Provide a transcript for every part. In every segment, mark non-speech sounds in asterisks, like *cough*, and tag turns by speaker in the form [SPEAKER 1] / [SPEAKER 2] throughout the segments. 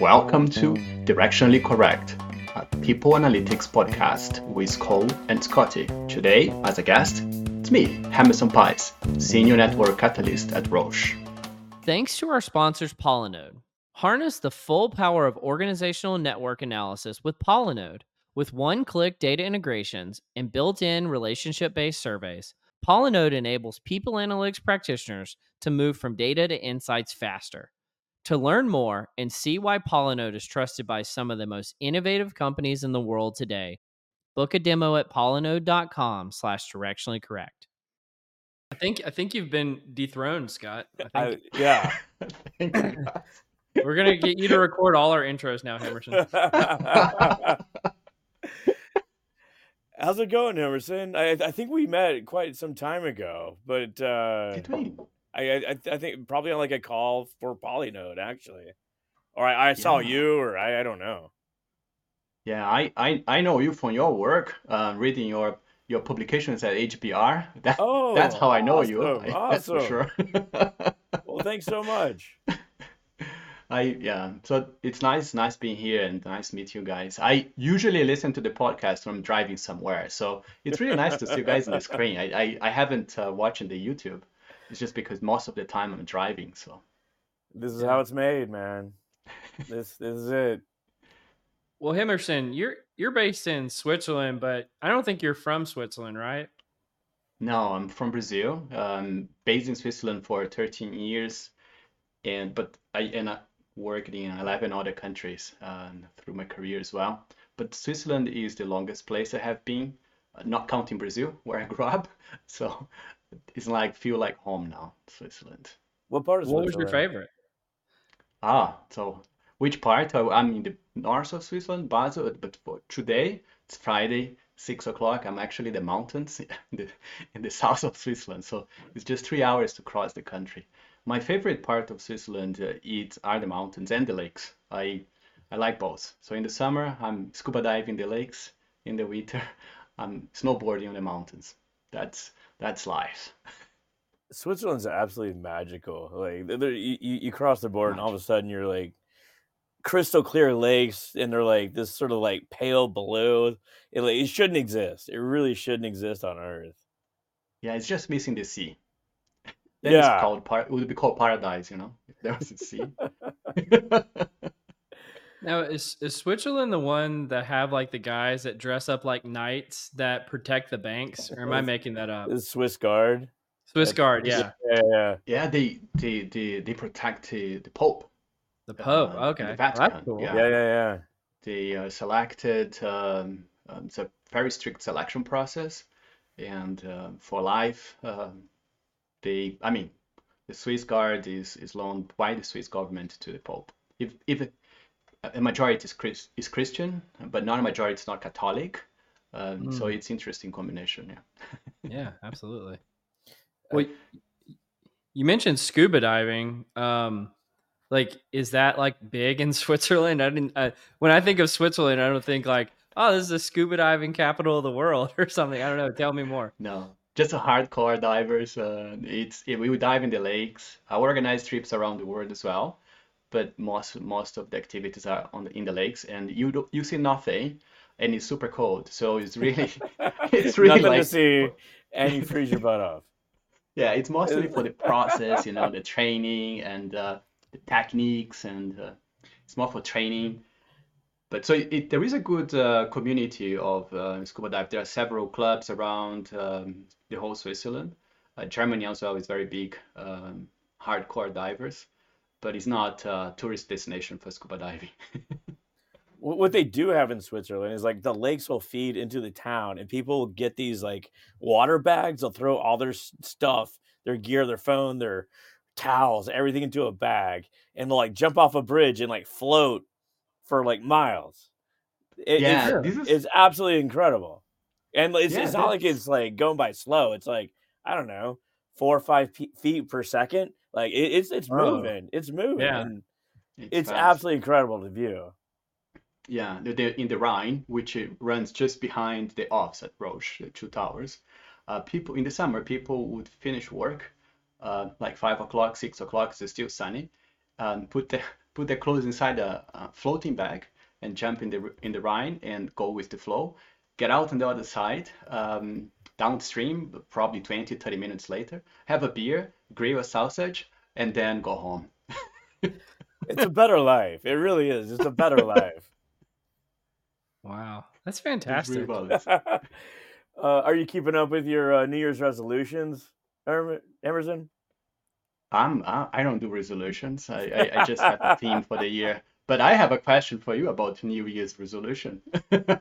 [SPEAKER 1] Welcome to Directionally Correct, a people analytics podcast with Cole and Scotty. Today, as a guest, it's me, Hemerson Paes, Senior Network Catalyst at Roche.
[SPEAKER 2] Thanks to our sponsors, Polinode. Harness the full power of organizational network analysis with Polinode. With one click data integrations and built in relationship based surveys, Polinode enables people analytics practitioners to move from data to insights faster. To learn more and see why Polinode is trusted by some of the most innovative companies in the world today, book a demo at polinode.com slash directionally correct. I think I think you've been dethroned, Scott.
[SPEAKER 3] I, yeah. *laughs* *laughs*
[SPEAKER 2] We're gonna get you to record all our intros now, Hemerson. *laughs*
[SPEAKER 3] How's it going, Hemerson? I, I think we met quite some time ago, but uh,
[SPEAKER 1] Did we?
[SPEAKER 3] I, I I think probably on like a call for Polinode actually, or I, I saw
[SPEAKER 1] Yeah.
[SPEAKER 3] you, or I, I don't know.
[SPEAKER 1] Yeah, I, I, I know you from your work, uh, reading your your publications at HBR. That,
[SPEAKER 3] Oh,
[SPEAKER 1] that's how I know you.
[SPEAKER 3] awesome, *laughs*
[SPEAKER 1] That's for sure.
[SPEAKER 3] Well, thanks so much. *laughs*
[SPEAKER 1] I yeah, so it's nice, nice being here and nice to meet you guys. I usually listen to the podcast when I'm driving somewhere, so it's really nice to see you guys on the screen. *laughs* I I, I haven't uh, watching the YouTube. It's just because most of the time I'm driving, so
[SPEAKER 3] This is
[SPEAKER 2] Yeah.
[SPEAKER 3] how it's made, man. *laughs* This this is it.
[SPEAKER 2] Well, Hemerson, you're you're based in Switzerland, but I don't think you're from Switzerland, right?
[SPEAKER 1] no, I'm from Brazil. I'm based in Switzerland for 13 years, and but I and I worked in 11 other countries um, through my career as well. But Switzerland is the longest place I have been, uh, not counting Brazil, where I grew up. *laughs* So it's like feel like home now, Switzerland.
[SPEAKER 3] What part of
[SPEAKER 2] What was your favorite?
[SPEAKER 1] Ah, so which part? Oh, I'm in the north of Switzerland, Basel, but for today, it's Friday, six o'clock. I'm actually in the mountains *laughs* in the, in the south of Switzerland, so it's just three hours to cross the country. My favorite part of Switzerland uh, is are the mountains and the lakes. I I like both. So in the summer, I'm scuba diving the lakes. In the winter, *laughs* I'm snowboarding on the mountains. That's that's life.
[SPEAKER 3] Switzerland's absolutely magical. Like you, you cross the border and all of a sudden you're like crystal clear lakes and they're like this sort of like pale blue. It, like, it shouldn't exist. It really shouldn't exist on Earth.
[SPEAKER 1] Yeah, it's just missing the sea. Then it's
[SPEAKER 3] Yeah.
[SPEAKER 1] called par it would be called paradise, you know, if there was a sea. *laughs* *laughs*
[SPEAKER 2] Now, is is Switzerland the one that have like the guys that dress up like knights that protect the banks, or am I making that up?
[SPEAKER 3] The Swiss Guard.
[SPEAKER 2] Swiss Guard, yeah,
[SPEAKER 3] Yeah, yeah.
[SPEAKER 1] Yeah, they they they, they protect the, the Pope.
[SPEAKER 2] the Pope.
[SPEAKER 1] uh, in the
[SPEAKER 2] Okay, Well,
[SPEAKER 1] Vatican,
[SPEAKER 2] that's cool.
[SPEAKER 1] yeah.
[SPEAKER 3] Yeah, yeah, yeah.
[SPEAKER 1] They uh, selected um, um, it's a very strict selection process, and um for life, um, they I mean, the Swiss Guard is is loaned by the Swiss government to the Pope. If if it, a majority is Chris, is Christian, but not a majority is not Catholic. Um, so
[SPEAKER 2] Mm.
[SPEAKER 1] it's interesting combination, yeah. *laughs*
[SPEAKER 2] Yeah, absolutely. Well, y- you mentioned scuba diving. Um, like, is that like big in *laughs* Switzerland? I didn't. Uh, when I think of Switzerland, I don't think like, oh, this is the scuba diving capital of the world *laughs* or something. I don't know. Tell me more.
[SPEAKER 1] No, just a hardcore divers. Uh, it's yeah, we would dive in the lakes. I organize trips around the world as well, but most most of the activities are on the, in the lakes, and you do, you see nothing, and it's super cold. So it's really *laughs* it's really
[SPEAKER 3] Nothing
[SPEAKER 1] like
[SPEAKER 3] to see, and you freeze your butt off. *laughs*
[SPEAKER 1] yeah, it's mostly for the *laughs* process, you know, the training and uh, the techniques, and uh, it's more for training. But so it, there is a good uh, community of uh, scuba dive. There are several clubs around um, the whole Switzerland. Uh, Germany also is very big um, hardcore divers, but it's not a tourist destination for scuba diving. *laughs*
[SPEAKER 3] What what they do have in Switzerland is like the lakes will feed into the town, and people will get these like water bags. They'll throw all their stuff, their gear, their phone, their towels, everything into a bag, and they'll like jump off a bridge and like float for like miles. It,
[SPEAKER 1] Yeah,
[SPEAKER 3] it's,
[SPEAKER 1] this is
[SPEAKER 3] it's absolutely incredible, and it's,
[SPEAKER 1] yeah,
[SPEAKER 3] it's not like it's like going by slow. It's like I don't know, four or five pe- feet per second. Like it, it's it's
[SPEAKER 2] Oh.
[SPEAKER 3] moving, it's moving,
[SPEAKER 2] Yeah.
[SPEAKER 3] and
[SPEAKER 1] it's
[SPEAKER 3] it's absolutely incredible to view.
[SPEAKER 1] Yeah, the, the, in the Rhine, which uh, runs just behind the office at Roche, the two towers, uh, people in the summer, people would finish work uh, like five o'clock, six o'clock, it's still sunny, and put the *laughs* put their clothes inside a, a floating bag, and jump in the in the Rhine and go with the flow. Get out on the other side, um, downstream, probably 20, 30 minutes later, have a beer, grill a sausage, and then go home. *laughs*
[SPEAKER 3] it's a better life. It really is. It's a better *laughs* life.
[SPEAKER 2] Wow, that's fantastic. *laughs*
[SPEAKER 3] uh, are you keeping up with your uh, New Year's resolutions, Hemerson?
[SPEAKER 1] I'm I don't do resolutions. I, I, I just have a theme for the year. But I have a question for you about New Year's resolution.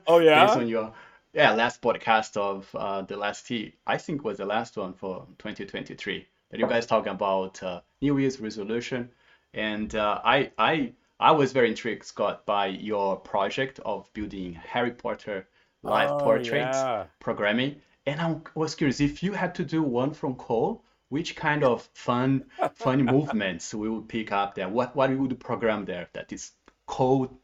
[SPEAKER 3] Oh yeah.
[SPEAKER 1] Based on your yeah last podcast of uh, the last I think was the last one for 2023 that you guys talking about uh, New Year's resolution, and uh, I I I was very intrigued, Scott, by your project of building Harry Potter live
[SPEAKER 3] Oh
[SPEAKER 1] portraits
[SPEAKER 3] yeah.
[SPEAKER 1] programming, and I was curious if you had to do one from Cole, which kind of fun *laughs* funny movements we would pick up there? What what you would program there that is Cole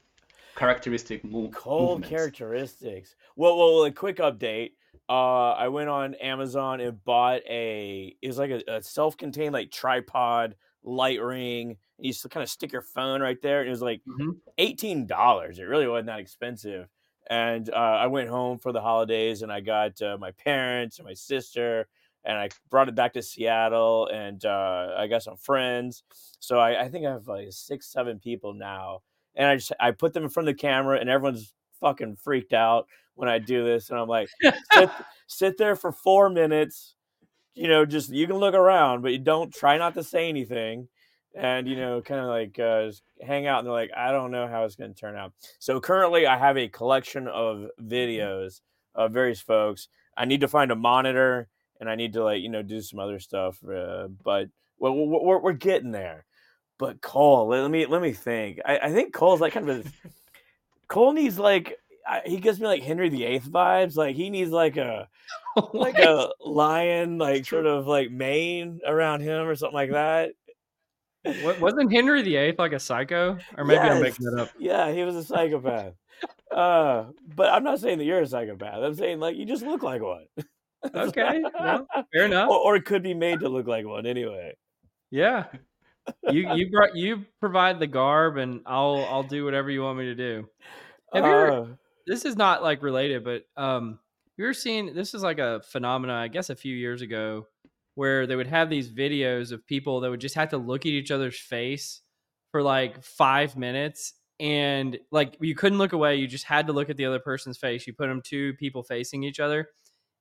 [SPEAKER 1] characteristic move
[SPEAKER 3] Cold
[SPEAKER 1] movements?
[SPEAKER 3] characteristics. Well, well, a quick update. Uh, I went on Amazon and bought a. It was like a, a self-contained like tripod light ring. You just kind of stick your phone right there, and it was like
[SPEAKER 2] Mhm.
[SPEAKER 3] eighteen dollars. It really wasn't that expensive. And uh, I went home for the holidays, and I got uh, my parents and my sister, and I brought it back to Seattle, and uh, I got some friends. So I, I think I have like six, seven people now, and I just I put them in front of the camera, and everyone's fucking freaked out when I do this, and I'm like, sit, *laughs* sit there for four minutes, you know, just you can look around, but you don't try not to say anything, and you know, kind of like uh, hang out. And they're like, I don't know how it's going to turn out. So currently, I have a collection of videos of various folks. I need to find a monitor, and I need to like you know do some other stuff, uh, but well, we're, we're, we're getting there. But Cole, let me let me think. I, I think Cole's like kind of a *laughs* Cole needs like I, he gives me like Henry VIII vibes. Like he needs like a *laughs* like a lion, like sort of like mane around him or something like that.
[SPEAKER 2] Wa- Wasn't Henry VIII like a psycho? Or maybe I'm
[SPEAKER 3] Yes.
[SPEAKER 2] making that up.
[SPEAKER 3] Yeah, he was a psychopath. uh, but I'm not saying that you're a psychopath. I'm saying like you just look like one. *laughs*
[SPEAKER 2] Okay, well, fair enough.
[SPEAKER 3] or, or it could be made to look like one anyway.
[SPEAKER 2] Yeah. You you brought you provide the garb and I'll I'll do whatever you want me to do. Have you ever-
[SPEAKER 3] Uh,
[SPEAKER 2] This is not like related, but um you were seeing this is like a phenomenon, I guess a few years ago, where they would have these videos of people that would just have to look at each other's face for like five minutes and like you couldn't look away, you just had to look at the other person's face. You put them two people facing each other,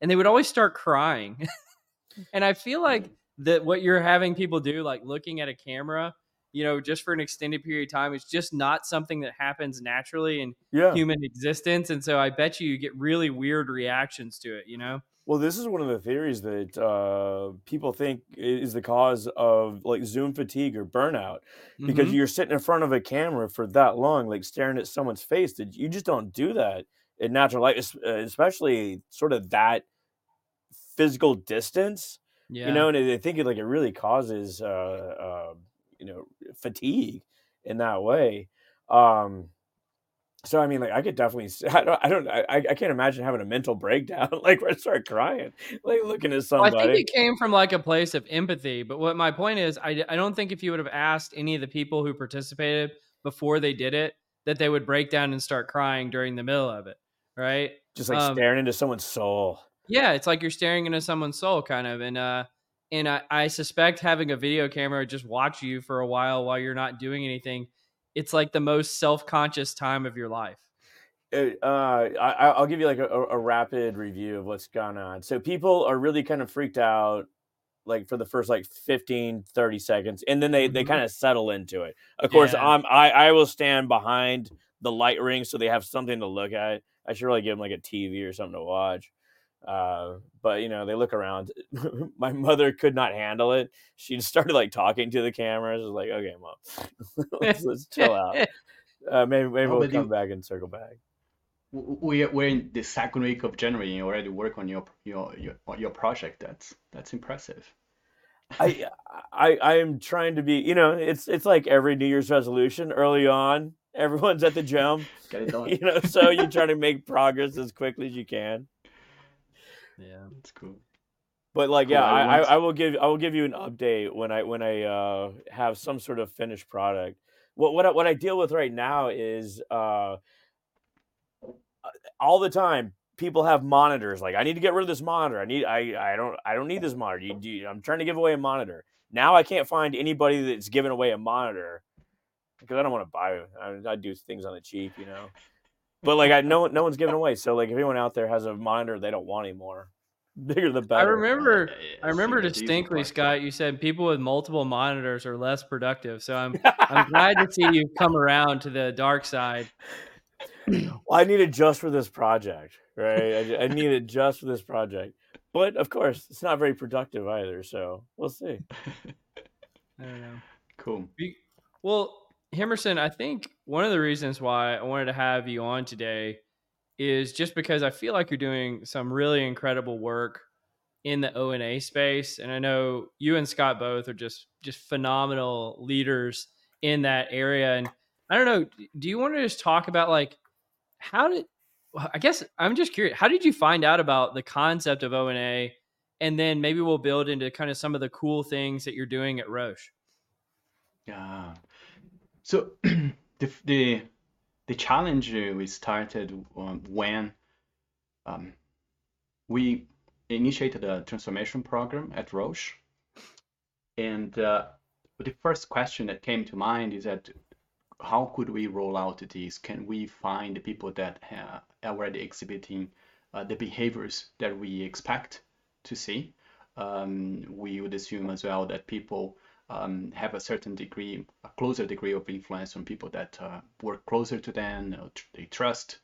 [SPEAKER 2] and they would always start crying. *laughs* and I feel like that what you're having people do, like looking at a camera, you know, just for an extended period of time, it's just not something that happens naturally in
[SPEAKER 3] yeah.
[SPEAKER 2] human existence. And so I bet you you get really weird reactions to it, you know?
[SPEAKER 3] Well, this is one of the theories that uh, people think is the cause of like Zoom fatigue or burnout because
[SPEAKER 2] Mhm.
[SPEAKER 3] you're sitting in front of a camera for that long, like staring at someone's face. That you just don't do that in natural light, uh, especially sort of that physical distance.
[SPEAKER 2] Yeah.
[SPEAKER 3] You know, and I think it like it really causes uh, uh, you know fatigue in that way. Um, so I mean, like I could definitely. *laughs* I don't. I don't. I, I can't imagine having a mental breakdown, *laughs* like where I start crying, like looking at
[SPEAKER 2] Well, I think it came from like a place of empathy. But what my point is, I, I don't think if you would have asked any of the people who participated before they did it, that they would break down and start crying during the middle of it. Right.
[SPEAKER 3] just like
[SPEAKER 2] um,
[SPEAKER 3] staring into someone's soul.
[SPEAKER 2] Yeah, it's like you're staring into someone's soul, kind of, and uh, and I, I suspect having a video camera just watch you for a while while you're not doing anything. It's like the most self-conscious time of your life.
[SPEAKER 3] Uh, uh, I, I- I'll give you like a, a rapid review of what's gone on. So people are really kind of freaked out like for the first like 15 30 seconds and then they they
[SPEAKER 2] Mhm.
[SPEAKER 3] kind of settle into it of course
[SPEAKER 2] Yeah.
[SPEAKER 3] i'm i i will stand behind the light ring so they have something to look at i should really give them like a tv or something to watch uh but you know they look around *laughs* my mother could not handle it she just started like talking to the cameras was like okay mom *laughs* let's, *laughs* let's chill out uh maybe maybe
[SPEAKER 1] Oh,
[SPEAKER 3] we'll
[SPEAKER 1] but you-
[SPEAKER 3] come back and circle back
[SPEAKER 1] We we're in the second week of January and you already work on your your your, your project. That's that's impressive.
[SPEAKER 3] I, I I am trying to be, you know, it's it's like every New Year's resolution early on. Everyone's at the gym,
[SPEAKER 1] Get it done.
[SPEAKER 3] you know, so you try to make progress as quickly as you can.
[SPEAKER 2] Yeah.
[SPEAKER 1] That's cool.
[SPEAKER 3] But like,
[SPEAKER 1] Cool,
[SPEAKER 3] yeah,
[SPEAKER 1] I
[SPEAKER 3] I, I, I will give I will give you an update when I when I uh, have some sort of finished product. what what I, what I deal with right now is uh, all the time people have monitors like i need to get rid of this monitor i need i i don't i don't need this monitor you, you, i'm trying to give away a monitor now i can't find anybody that's giving away a monitor because i don't want to buy I, I do things on the cheap you know but like i know no one's giving away so like if anyone out there has a monitor they don't want anymore *laughs* bigger the better
[SPEAKER 2] I remember,
[SPEAKER 1] Yeah, yeah,
[SPEAKER 2] I remember distinctly. Scott. You said people with multiple monitors are less productive. So I'm, *laughs* I'm glad to see you come around to the dark side. *clears throat*
[SPEAKER 3] well, I need it just for this project, right? I, I need it just for this project. But of course, it's not very productive either. So we'll see. *laughs*
[SPEAKER 2] I don't know.
[SPEAKER 1] Cool.
[SPEAKER 2] Well, Hemerson, I think one of the reasons why I wanted to have you on today is just because I feel like you're doing some really incredible work in the O and A space, and I know you and Scott both are just just phenomenal leaders in that area. And I don't know, do you want to just talk about like how did I guess I'm just curious, how did you find out about the concept of O and A, and then maybe we'll build into kind of some of the cool things that you're doing at Roche.
[SPEAKER 1] Yeah. So *clears throat* the the the challenge uh, we started um, when um, we initiated a transformation program at Roche, and uh, the first question that came to mind is that how could we roll out these? Can we find the people that are already exhibiting uh, the behaviors that we expect to see? Um, we would assume as well that people um, have a certain degree, a closer degree of influence on people that uh, work closer to them, they trust.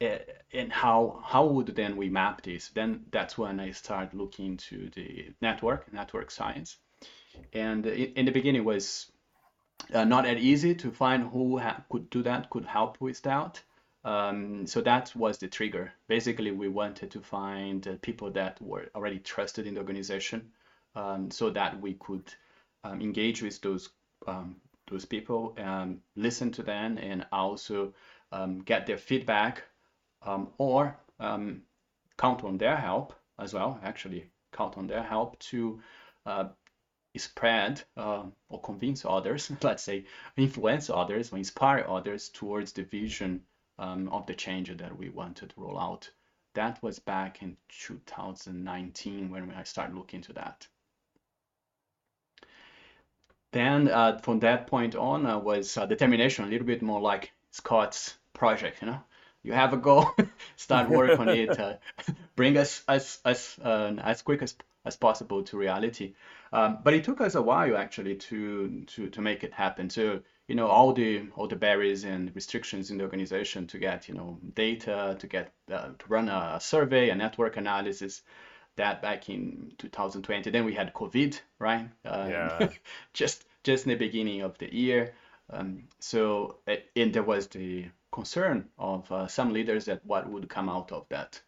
[SPEAKER 1] Uh, and how how would then we map this? Then that's when I start looking into the network, network science. And in the beginning was uh, not that easy to find who ha could do that, could help with that. Um, so that was the trigger. Basically, we wanted to find uh, people that were already trusted in the organization, um, so that we could um, engage with those um, those people, um, listen to them, and also um, get their feedback, um, or um, count on their help as well. Actually, count on their help to uh, spread uh, or convince others, *laughs* let's say, influence others or inspire others towards the vision um, of the change that we wanted to roll out. That was back in 2019 when I started looking into that. Then uh, from that point on uh, was uh, determination, a little bit more like Scott's project, you know. You have a goal, *laughs* start work on it, uh, *laughs* bring us as as uh, as quick as as possible to reality. Um, but it took us a while actually to to to make it happen. So you know all the all the barriers and restrictions in the organization to get you know data, to get uh, to run a survey, a network analysis. That back in 2020. Then we had COVID, right? Um,
[SPEAKER 3] Yeah. *laughs*
[SPEAKER 1] just just in the beginning of the year. Um, so uh, and there was the concern of uh, some leaders that what would come out of that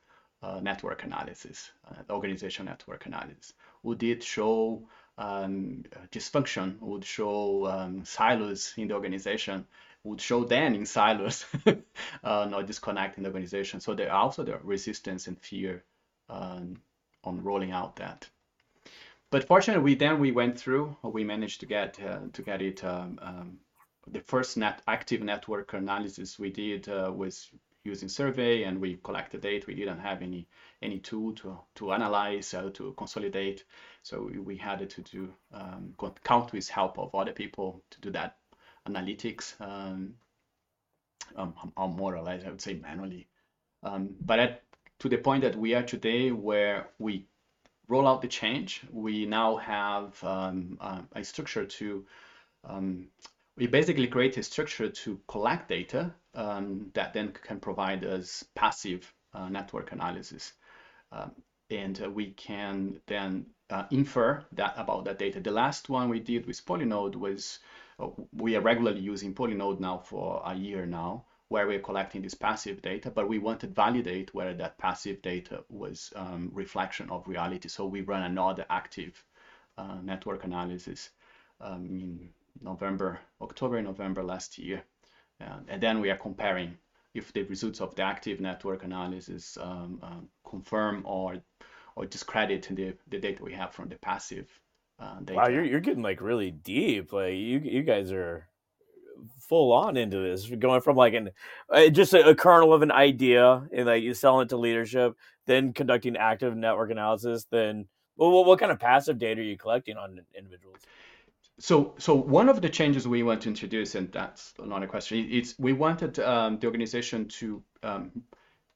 [SPEAKER 1] uh, network analysis, uh, organization network analysis. Would it show um, dysfunction? Would show um, silos in the organization? Would show them in silos, *laughs* uh, not disconnecting the organization. So there also the resistance and fear um, on rolling out that. But fortunately, we then we went through. We managed to get uh, to get it. Um, um, the first net active network analysis we did uh, was using survey, and we collected data. We didn't have any any tool to to analyze or to consolidate, so we, had to do um, count with help of other people to do that analytics, um, um, more or less I would say manually. Um, but at, to the point that we are today, where we roll out the change, we now have um, uh, a structure to um, we basically create a structure to collect data um, that then can provide us passive uh, network analysis. Um, and uh, we can then uh, infer that about that data. The last one we did with Polinode was uh, we are regularly using Polinode now for a year now, where we're collecting this passive data, but we wanted to validate whether that passive data was um, reflection of reality. So we run another active uh, network analysis um, in November, October, November last year. Uh, and then we are comparing if the results of the active network analysis um, uh, confirm or or discredit the, the data we have from the passive uh, data.
[SPEAKER 3] Wow, you're you're getting like really deep. Like you you guys are full on into this, going from like an uh, just a, a, kernel of an idea and like you selling it to leadership, then conducting active network analysis, then well, what, what kind of passive data are you collecting on individuals?
[SPEAKER 1] So, so one of the changes we want to introduce, and that's another question, is we wanted um, the organization to um,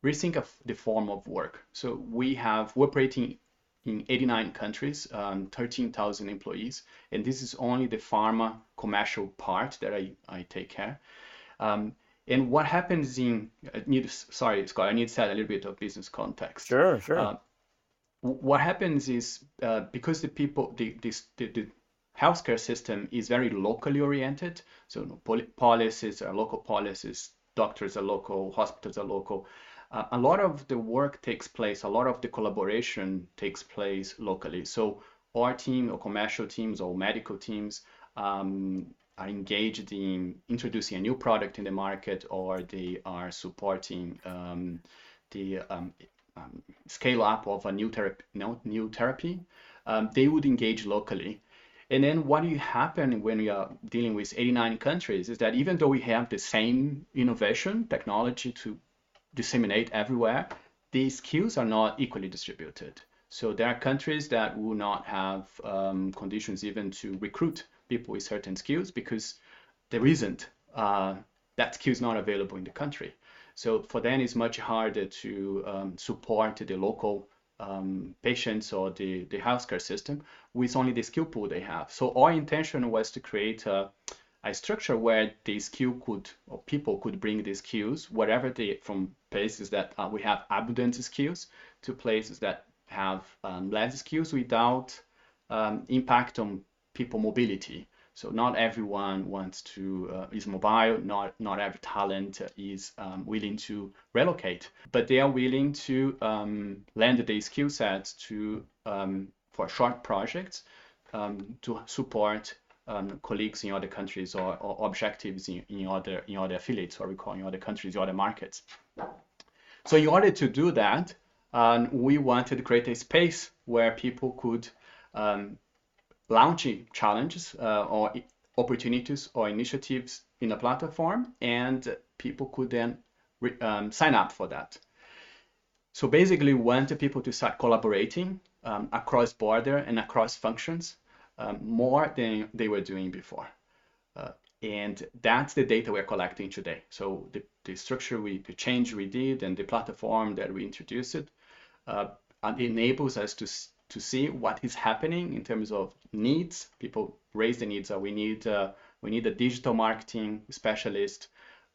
[SPEAKER 1] rethink of the form of work. So we have we're operating in 89 countries, um, 13,000 employees, and this is only the pharma commercial part that I, I take care. Um, and what happens in I need sorry Scott, I need to add a little bit of business context.
[SPEAKER 3] Sure, sure. Uh,
[SPEAKER 1] what happens is uh, because the people the, this, the, the healthcare system is very locally oriented, so policies are local policies, doctors are local, hospitals are local a lot of the work takes place, a lot of the collaboration takes place locally. So our team or commercial teams or medical teams um, are engaged in introducing a new product in the market or they are supporting um, the um, um scale up of a new therapy, new therapy. Um, they would engage locally. And then what you happen when we are dealing with 89 countries is that even though we have the same innovation technology to disseminate everywhere, these skills are not equally distributed. So there are countries that will not have um, conditions even to recruit people with certain skills because there isn't uh, that skill is not available in the country. So for them, it's much harder to um, support the local um, patients or the, the healthcare system with only the skill pool they have. So our intention was to create a, a structure where the skill could or people could bring these skills wherever they from places that uh, we have abundant skills to places that have um, less skills without um, impact on people mobility. So not everyone wants to uh, is mobile. Not not every talent is um, willing to relocate, but they are willing to um, lend their skill sets to um, for short projects um, to support um, colleagues in other countries or, or objectives in, in other in other affiliates, or we call in other countries, other markets. So in order to do that, um, we wanted to create a space where people could um, launch challenges uh, or opportunities or initiatives in a platform, and people could then um, sign up for that. So basically, we wanted people to start collaborating um, across border and across functions um, more than they were doing before. Uh, and that's the data we're collecting today. So the, the structure we, the change we did and the platform that we introduced uh, enables us to, to see what is happening in terms of needs. People raise the needs. Uh, we need uh, we need a digital marketing specialist,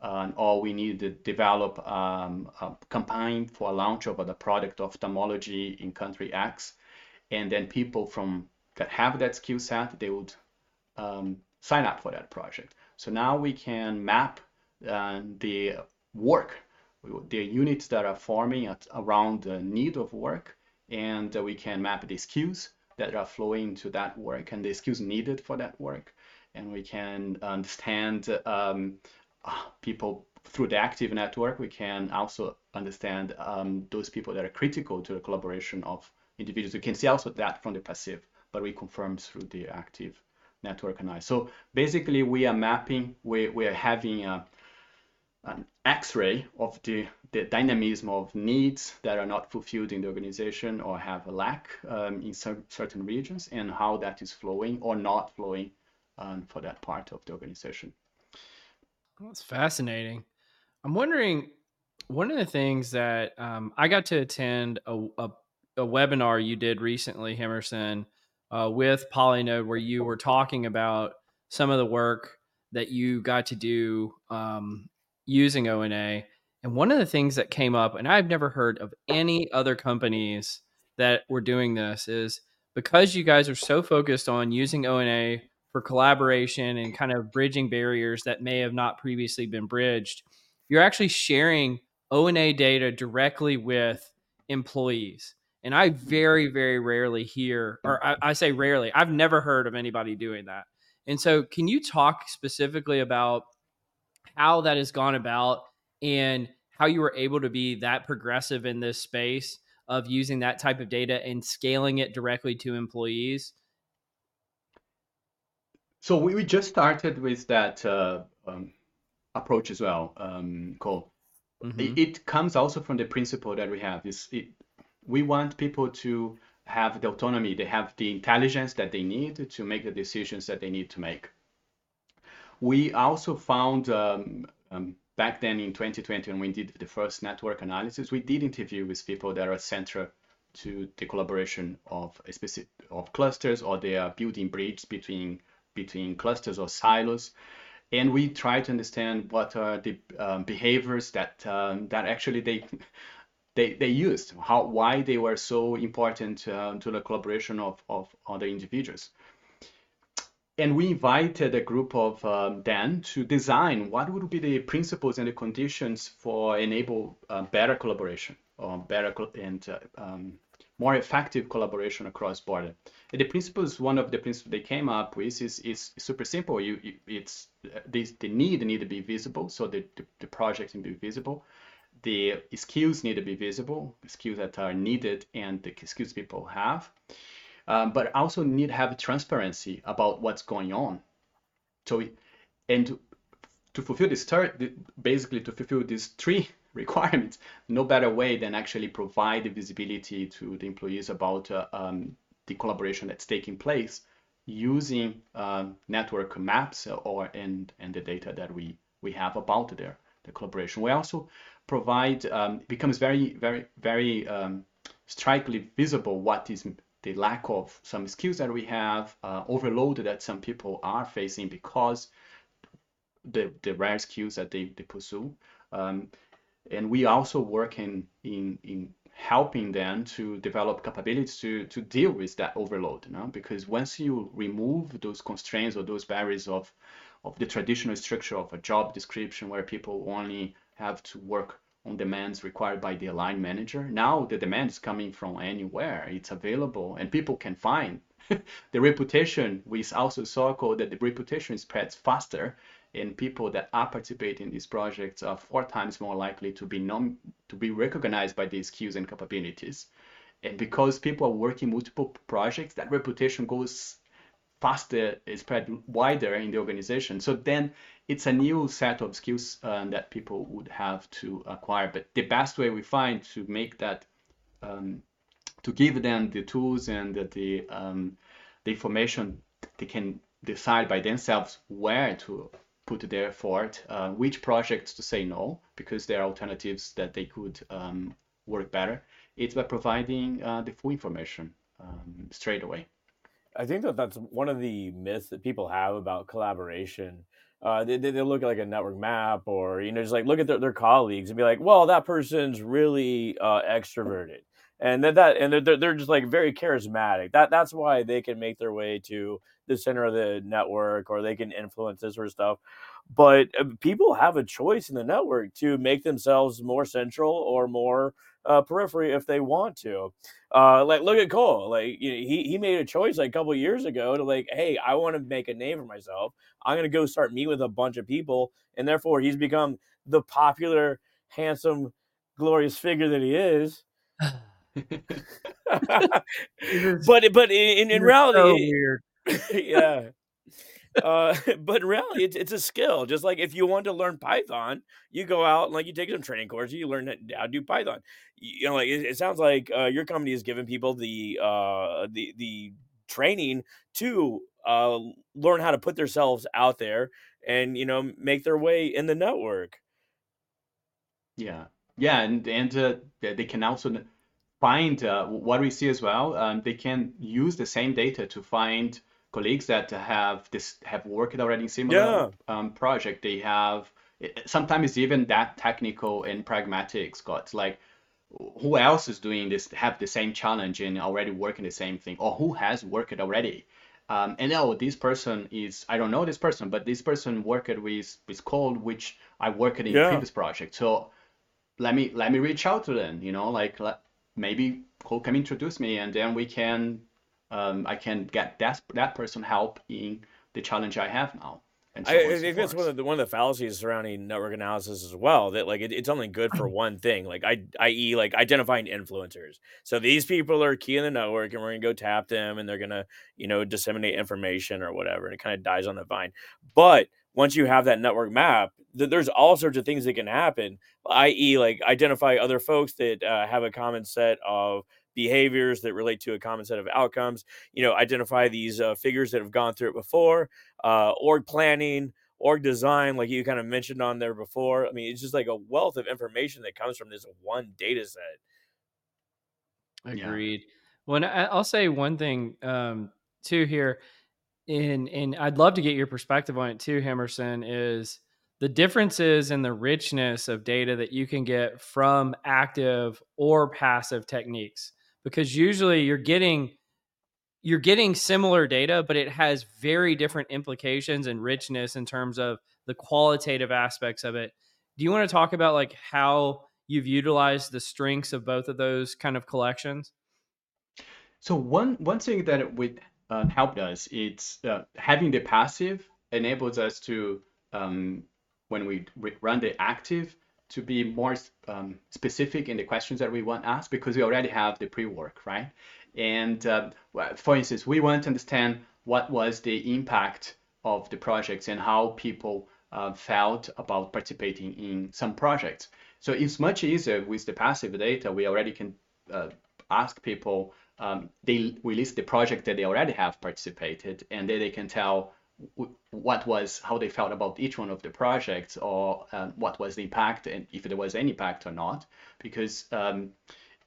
[SPEAKER 1] uh, or we need to develop um, a campaign for a launch of the product of ophthalmology in country X, and then people from that have that skill set, they would um, sign up for that project. So now we can map uh, the work, the units that are forming at, around the need of work, and we can map the skills that are flowing to that work and the skills needed for that work. And we can understand um, uh, people through the active network. We can also understand um, those people that are critical to the collaboration of individuals. We can see also that from the passive but we confirm through the active network and analysis. So basically, we are mapping, we, we are having a, an x-ray of the, the dynamism of needs that are not fulfilled in the organization or have a lack um, in cer certain regions and how that is flowing or not flowing um, for that part of the organization.
[SPEAKER 2] That's fascinating. I'm wondering, one of the things that um, I got to attend a, a, a, webinar you did recently, Hemerson, uh, with Polinode where you were talking about some of the work that you got to do um, using ONA. And one of the things that came up, and I've never heard of any other companies that were doing this, is because you guys are so focused on using ONA for collaboration and kind of bridging barriers that may have not previously been bridged, you're actually sharing ONA data directly with employees. And I very, very rarely hear, or I, I, say rarely, I've never heard of anybody doing that. And so, can you talk specifically about how that has gone about and how you were able to be that progressive in this space of using that type of data and scaling it directly to employees?
[SPEAKER 1] So we, we just started with that uh, um, approach as well, um, Cole.
[SPEAKER 2] Mhm.
[SPEAKER 1] It, it comes also from the principle that we have is it, we want people to have the autonomy, they have the intelligence that they need to make the decisions that they need to make. We also found um, um, back then in 2020 when we did the first network analysis, we did interview with people that are central to the collaboration of specific of clusters or they are building bridges between between clusters or silos and we try to understand what are the um, behaviors that um, that actually they they they used how why they were so important uh, to the collaboration of of other individuals and we invited a group of um, them to design what would be the principles and the conditions for enable uh, better collaboration or better and uh, um, more effective collaboration across border. And the principles, one of the principles they came up with is, is super simple. You, it's this, the need need to be visible, so the, the, the project can be visible. The skills need to be visible, skills that are needed and the skills people have. Um, but also need to have transparency about what's going on. So, and to, to fulfill this third, basically to fulfill these three *laughs* requirements, no better way than actually provide the visibility to the employees about uh, um, the collaboration that's taking place using um, network maps or and and the data that we we have about their the collaboration. We also provide um, becomes very very very um, strikingly visible what is the lack of some skills that we have, uh, overload that some people are facing because the the rare skills that they, they pursue. Um, and we also work in, in, in helping them to develop capabilities to, to deal with that overload. You know? Because once you remove those constraints or those barriers of, of the traditional structure of a job description where people only have to work on demands required by the line manager, now the demand is coming from anywhere. It's available and people can find. *laughs* the reputation, we also saw code that the reputation spreads faster and people that are participating in these projects are four times more likely to be non to be recognized by these skills and capabilities. And because people are working multiple projects, that reputation goes faster, spread wider in the organization. So then it's a new set of skills uh, that people would have to acquire. But the best way we find to make that, um, to give them the tools and the the, um, the information they can decide by themselves where to put their effort, uh, which projects to say no, because there are alternatives that they could um, work better. It's by providing uh, the full information um, straight away.
[SPEAKER 3] I think that that's one of the myths that people have about collaboration. Uh, they, they look at like a network map or, you know, just like look at their, their colleagues and be like, well, that person's really uh, extroverted. And that, that and they're, they're just like very charismatic. That that's why they can make their way to the center of the network or they can influence this sort of stuff. But uh, people have a choice in the network to make themselves more central or more uh, periphery if they want to. Uh, like look at Cole, like you know, he he made a choice like a couple years ago to like, hey, I want to make a name for myself. I'm gonna go start meet with a bunch of people, and therefore he's become the popular, handsome, glorious figure that he is. *laughs* *laughs* but but in, in reality, so weird. *laughs* yeah. Uh, *laughs* but really, it's, it's a skill. Just like if you want to learn Python, you go out and like you take some training courses, you learn how to do Python. You know, like it, it sounds like uh, your company is giving people the uh, the the training to uh, learn how to put themselves out there and you know make their way in the network.
[SPEAKER 1] Yeah, yeah, and and uh, they can also find uh, what we see as well. Um, they can use the same data to find colleagues that have this have worked already in similar yeah. um, project. They have sometimes even that technical and pragmatic, Scott. Like who else is doing this? Have the same challenge and already working the same thing, or who has worked already? Um, and oh, this person is I don't know this person, but this person worked with with Cole, which I worked in yeah. previous project. So let me let me reach out to them. You know, like let, maybe Cole can introduce me, and then we can um, I can get that that person help in the challenge I have now.
[SPEAKER 3] So I, I think that's one of the one of the fallacies surrounding network analysis as well. That like it, it's only good for one thing, like I, i.e., like identifying influencers. So these people are key in the network, and we're gonna go tap them, and they're gonna you know disseminate information or whatever, and it kind of dies on the vine. But once you have that network map, th- there's all sorts of things that can happen, i.e., like identify other folks that uh, have a common set of behaviors that relate to a common set of outcomes. You know, identify these uh, figures that have gone through it before, uh, org planning, org design, like you kind of mentioned on there before. I mean, it's just like a wealth of information that comes from this one data set.
[SPEAKER 2] Agreed. Yeah. Well, I'll say one thing um, too here, and and I'd love to get your perspective on it too, Hemerson. Is the differences in the richness of data that you can get from active or passive techniques because usually you're getting you're getting similar data but it has very different implications and richness in terms of the qualitative aspects of it. Do you want to talk about like how you've utilized the strengths of both of those kind of collections?
[SPEAKER 1] So one one thing that would uh, helped us it's uh, having the passive enables us to um, when we run the active to be more um, specific in the questions that we want asked because we already have the pre-work, right? And uh, for instance, we want to understand what was the impact of the projects and how people uh, felt about participating in some projects. So it's much easier with the passive data. We already can uh, ask people, um, they release the project that they already have participated, and then they can tell what was how they felt about each one of the projects or uh, what was the impact and if there was any impact or not. Because um,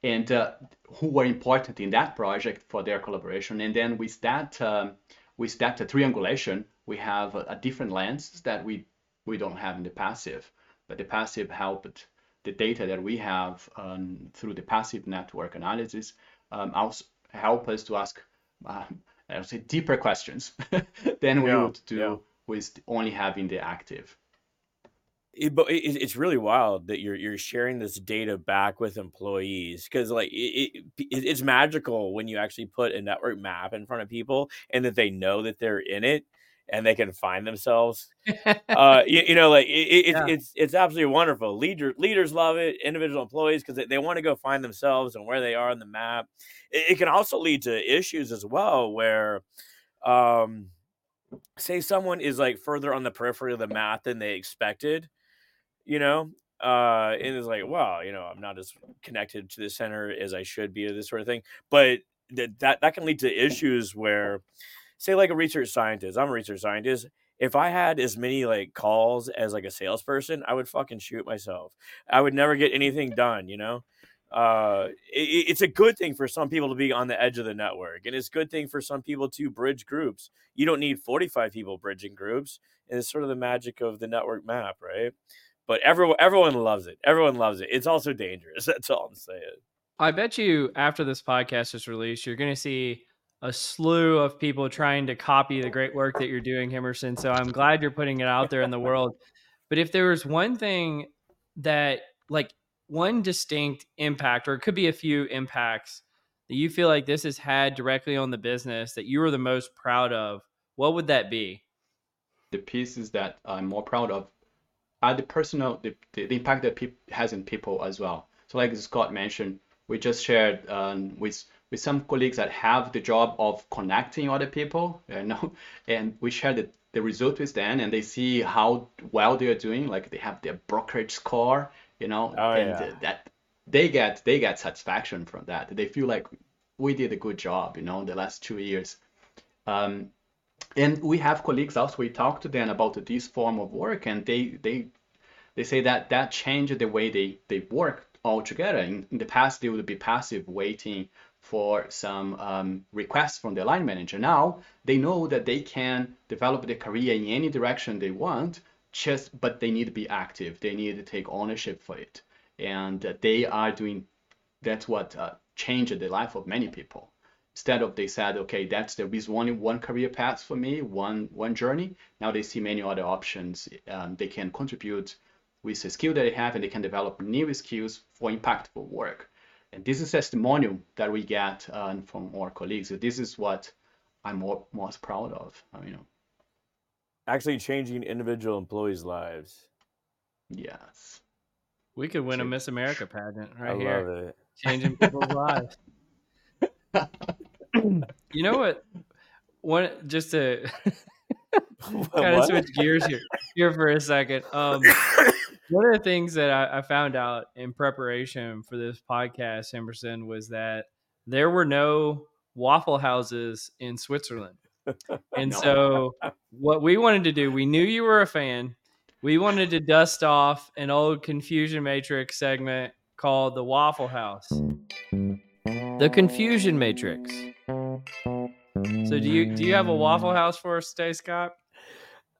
[SPEAKER 1] and uh, who were important in that project for their collaboration. And then with that um, with that uh, triangulation we have a, a, different lens that we we don't have in the passive. But the passive helped the data that we have um, through the passive network analysis um, also help us to ask uh, I would say deeper questions *laughs* than we yeah, would do yeah. with only having the active.
[SPEAKER 3] It, but it, it's really wild that you're you're sharing this data back with employees because like it, it, it's magical when you actually put a network map in front of people and that they know that they're in it and they can find themselves. *laughs* uh, you, you, know, like it, it, yeah. it's it's absolutely wonderful. Leader leaders love it. Individual employees because they, they want to go find themselves and where they are on the map. It, it can also lead to issues as well, where, um, say someone is like further on the periphery of the map than they expected. You know, uh, and it's like, wow, you know, I'm not as connected to the center as I should be, or this sort of thing. But that that that can lead to issues where say like a research scientist, I'm a research scientist. If I had as many like calls as like a salesperson, I would fucking shoot myself. I would never get anything *laughs* done, you know? Uh, it, it's a good thing for some people to be on the edge of the network, and it's a good thing for some people to bridge groups. You don't need 45 people bridging groups, and it's sort of the magic of the network map, right? But everyone everyone loves it. Everyone loves it. It's also dangerous. *laughs* That's all I'm saying.
[SPEAKER 2] I bet you after this podcast is released, you're going to see a slew of people trying to copy the great work that you're doing, Hemerson. So I'm glad you're putting it out there in the *laughs* world. But if there was one thing that, like, one distinct impact, or it could be a few impacts that you feel like this has had directly on the business that you are the most proud of, what would that be?
[SPEAKER 1] The pieces that I'm more proud of are the personal, the, the, the impact that pe- has in people as well. So, like Scott mentioned, we just shared um, with with some colleagues that have the job of connecting other people, you know, *laughs* and we share the, the result with them and they see how well they are doing, like they have their brokerage score, you know,
[SPEAKER 3] oh,
[SPEAKER 1] and
[SPEAKER 3] yeah.
[SPEAKER 1] that they get they get satisfaction from that. They feel like we did a good job, you know, the last two years. Um, and we have colleagues also we talk to them about this form of work and they they they say that that changed the way they they work altogether. In, in the past, they would be passive, waiting for some um, requests from the line manager. Now they know that they can develop their career in any direction they want, just but they need to be active. They need to take ownership for it, and they are doing. That's what uh, changed the life of many people. Instead of they said, okay, that's there is only one career path for me, one one journey. Now they see many other options. Um, they can contribute with the skill that they have, and they can develop new skills for impactful work. And this is testimonial that we get uh, from our colleagues. So this is what I'm more, most proud of. Uh, you know,
[SPEAKER 3] actually changing individual employees' lives.
[SPEAKER 1] Yes.
[SPEAKER 2] We could win a Miss America pageant right
[SPEAKER 3] I
[SPEAKER 2] here.
[SPEAKER 3] love it.
[SPEAKER 2] Changing people's *laughs* lives. *laughs* you know what? One just to *laughs* kind of switch gears here here for a second. Um, one of the things that I, I, found out in preparation for this podcast, Hemerson, was that there were no waffle houses in Switzerland. *laughs* And no. so, what we wanted to do, we knew you were a fan. We wanted to dust off an old Confusion Matrix segment called the Waffle House. The Confusion Matrix. So do you do you have a Waffle House for us today, Scott?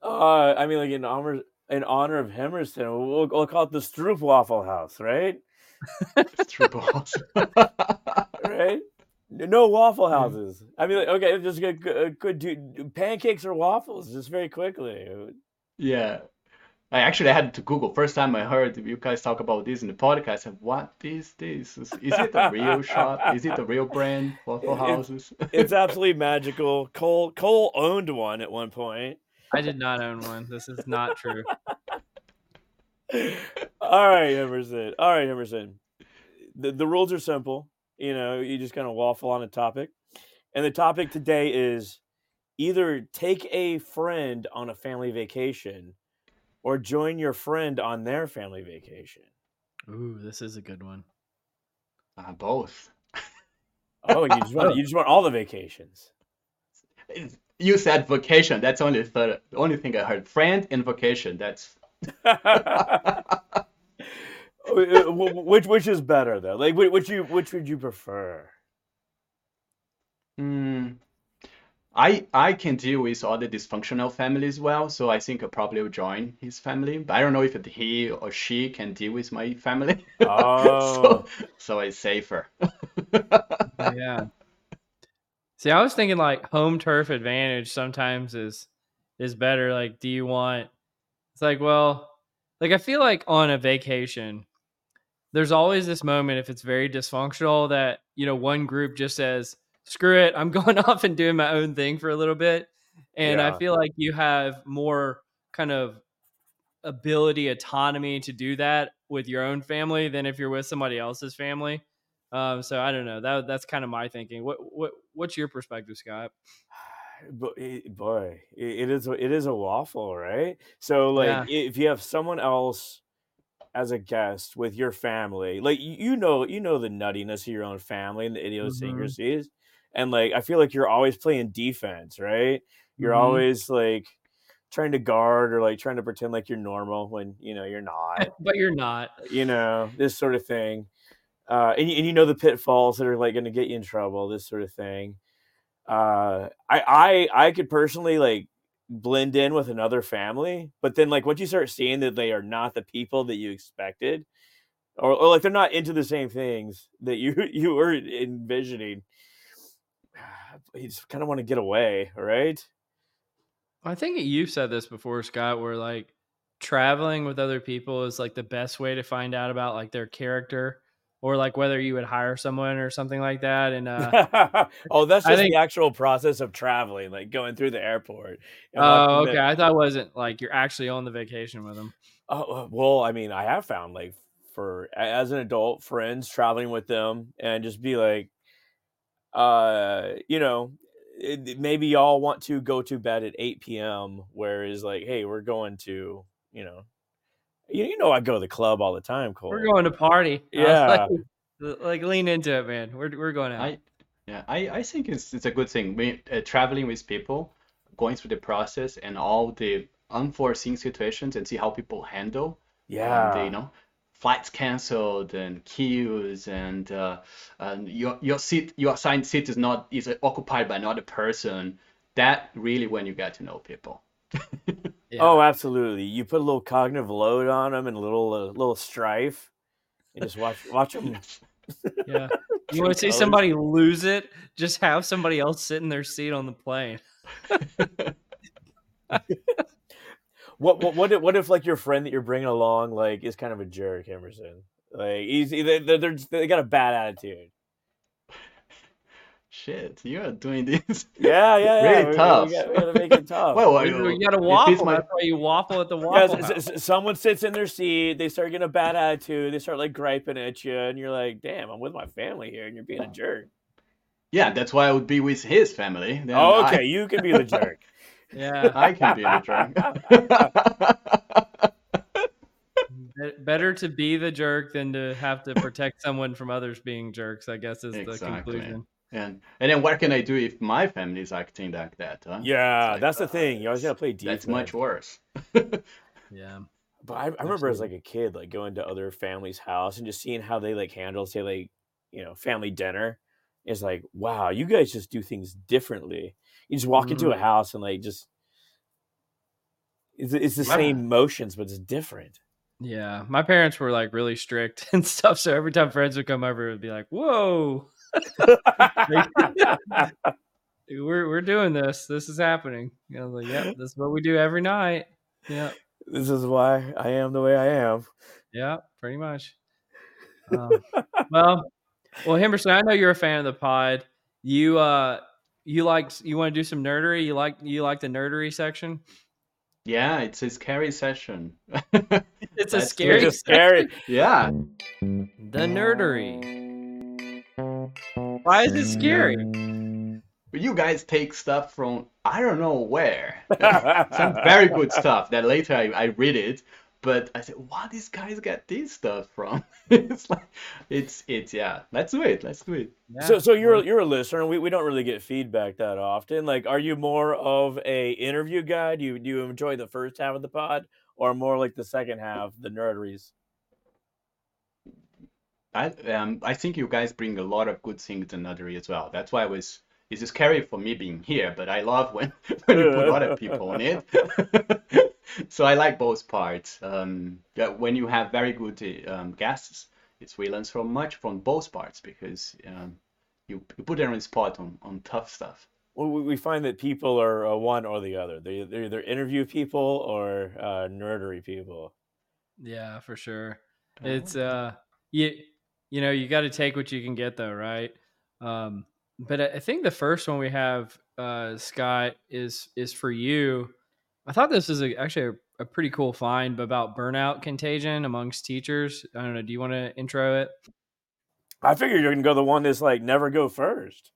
[SPEAKER 3] Uh, I mean, like in honor in honor of Hemerson, we'll, we'll call it the Stroop Waffle House, right? *laughs*
[SPEAKER 1] Stroop House, *laughs*
[SPEAKER 3] right? No waffle houses. I mean, like, okay, just good, good do pancakes or waffles, just very quickly.
[SPEAKER 1] Yeah, I actually had to Google. First time I heard you guys talk about this in the podcast, "What is this? Is, is it a real shop? Is it a real brand? *laughs* Waffle houses?"
[SPEAKER 3] It's, it's absolutely magical. Cole Cole owned one at one point.
[SPEAKER 2] I did not own one. This is not true.
[SPEAKER 3] All right, Hemerson. All right, Hemerson. The the rules are simple. You know, you just kind of waffle on a topic, and the topic today is either take a friend on a family vacation or join your friend on their family vacation?
[SPEAKER 2] Ooh, this is a good one.
[SPEAKER 1] Uh, both.
[SPEAKER 3] oh, you just want you just want all the vacations.
[SPEAKER 1] You said vacation. That's only the only thing I heard. Friend and vacation. That's. *laughs*
[SPEAKER 3] which which is better though? Like which you which would you prefer?
[SPEAKER 1] Hmm. I I can deal with all the dysfunctional families well, so I think I probably will join his family. But I don't know if he or she can deal with my family. *laughs*
[SPEAKER 3] Oh.
[SPEAKER 1] so, so it's safer. *laughs*
[SPEAKER 2] yeah. See, I was thinking like home turf advantage sometimes is is better. Like, do you want? It's like, well, like I feel like on a vacation, there's always this moment if it's very dysfunctional that you know one group just says screw it, I'm *laughs* going off and doing my own thing for a little bit. And yeah. I feel like you have more kind of ability, autonomy to do that with your own family than if you're with somebody else's family. Um, so I don't know. That that's kind of my thinking. What what what's your perspective, Scott? *sighs*
[SPEAKER 3] Boy, it is it is a waffle, right? So like, yeah. if you have someone else as a guest with your family, like you know, you know the nuttiness of your own family and the mm-hmm. idiosyncrasies. Mm-hmm and like I feel like you're always playing defense, right? You're mm-hmm. always like trying to guard or like trying to pretend like you're normal when you know you're not. *laughs*
[SPEAKER 2] but you're not.
[SPEAKER 3] You know this sort of thing, uh, and and you know the pitfalls that are like going to get you in trouble. This sort of thing. Uh, I I I could personally like blend in with another family, but then like once you start seeing that they are not the people that you expected, or, or like they're not into the same things that you *laughs* you were envisioning, *sighs* you just kind of want to get away, right?
[SPEAKER 2] I think you've said this before, Scott, where like traveling with other people is like the best way to find out about like their character or like whether you would hire someone or something like that. And uh, *laughs*
[SPEAKER 3] oh, that's just think, the actual process of traveling, like going through the airport.
[SPEAKER 2] Oh, okay. I thought it wasn't like you're actually on the vacation with them.
[SPEAKER 3] Oh well, I mean, I have found like for as an adult friends traveling with them and just be like, uh, you know, it, maybe y'all want to go to bed at 8 p.m. Whereas, like, hey, we're going to, you know, you, you know, I go to the club all the time, Cole.
[SPEAKER 2] We're going to party. *laughs*
[SPEAKER 3] Yeah.
[SPEAKER 2] Like, like, lean into it, man. We're, we're going out.
[SPEAKER 1] I, yeah, I, I think it's, it's a good thing. We, uh, traveling with people, going through the process and all the unforeseen situations and see how people handle.
[SPEAKER 3] Yeah.
[SPEAKER 1] And, you know, flights canceled and queues and uh, and your your seat your assigned seat is not is occupied by another person that really when you get to know people *laughs*
[SPEAKER 3] yeah. oh absolutely you put a little cognitive load on them and a little uh, little strife and just watch watch them *laughs*
[SPEAKER 2] yeah *laughs* you want to see somebody lose it just have somebody else sit in their seat on the plane *laughs*
[SPEAKER 3] what what what if, what if like your friend that you're bringing along like is kind of a jerk, Hemerson? Like he's they they're, they got a bad attitude.
[SPEAKER 1] Shit, you are doing *laughs* this.
[SPEAKER 3] Yeah, yeah,
[SPEAKER 1] yeah. *laughs* really tough.
[SPEAKER 3] We, we, gotta make it *laughs* tough.
[SPEAKER 2] well, you, you gotta waffle. My... That's why you waffle at the waffle.
[SPEAKER 3] Yeah, someone sits in their seat, they start getting a bad attitude, they start like griping at you, and you're like, "Damn, I'm with my family here, and you're being a jerk."
[SPEAKER 1] Yeah, that's why I would be with his family.
[SPEAKER 3] Then oh, okay, I... you can be the jerk.
[SPEAKER 2] Yeah.
[SPEAKER 1] I can be the jerk.
[SPEAKER 2] Better to be the jerk than to have to protect someone from others being jerks, I guess is the conclusion.
[SPEAKER 1] And and then what can I do if my family is acting like that, huh?
[SPEAKER 3] yeah,
[SPEAKER 1] like,
[SPEAKER 3] that's the
[SPEAKER 1] uh,
[SPEAKER 3] thing. You always gotta play defense.
[SPEAKER 1] That's much worse. *laughs*
[SPEAKER 2] Yeah.
[SPEAKER 3] But I, I remember as like a kid, like going to other families' house and just seeing how they like handle, say, like you know, family dinner. It's like, wow, you guys just do things differently. You just walk into a
[SPEAKER 2] Mhm.
[SPEAKER 3] house and like just it's, it's the
[SPEAKER 1] Yeah.
[SPEAKER 3] same motions, but it's different.
[SPEAKER 2] Yeah. My parents were like really strict *laughs* and stuff. So every time friends would come over, it would be like, whoa, we're, we're doing this. This is happening. You know, like, yep, this is what we do every night. Yeah.
[SPEAKER 3] this is why I am the way I am.
[SPEAKER 2] Yeah. Pretty much. Um, well, well, Henderson, I know you're a fan of the pod. You, uh, you like you want to do some nerdery? You like you like the nerdery section?
[SPEAKER 1] Yeah, it's a scary session.
[SPEAKER 2] It's a scary
[SPEAKER 3] scary.
[SPEAKER 1] Yeah.
[SPEAKER 2] The nerdery. Why is it scary?
[SPEAKER 1] But you guys take stuff from I don't know where. *laughs* Some very good stuff that later I, I read it, but I said, "Wow, these guys get this stuff from?" *laughs* It's like, it's it's yeah. Let's do it. Let's do it.
[SPEAKER 2] Yeah.
[SPEAKER 3] So, so you're you're a listener. and We, we don't really get feedback that often. Like, are you more of a interview guy? Do you do you enjoy the first half of the pod, or more like the second half, the nerderies?
[SPEAKER 1] I um I think you guys bring a lot of good things in Nuttery as well. That's why it was it's scary for me being here, but I love when *laughs* when you put other people on it. *laughs* So I like both parts. Um, yeah, when you have very good uh, um, guests, it's we learn so much from both parts because um, you, you put them on the spot on, on tough stuff.
[SPEAKER 3] Well, we we find that people are uh, one or the other. They they're either interview people or uh, nerdery people.
[SPEAKER 2] yeah, for sure. It's uh, you you know you got to take what you can get though, right? Um, but I think the first one we have, uh, Scott, is is for you. I thought this is a, actually a, a pretty cool find about burnout contagion amongst teachers. I don't know. Do you want to intro it?
[SPEAKER 3] I figured you're gonna go the one that's like never go first.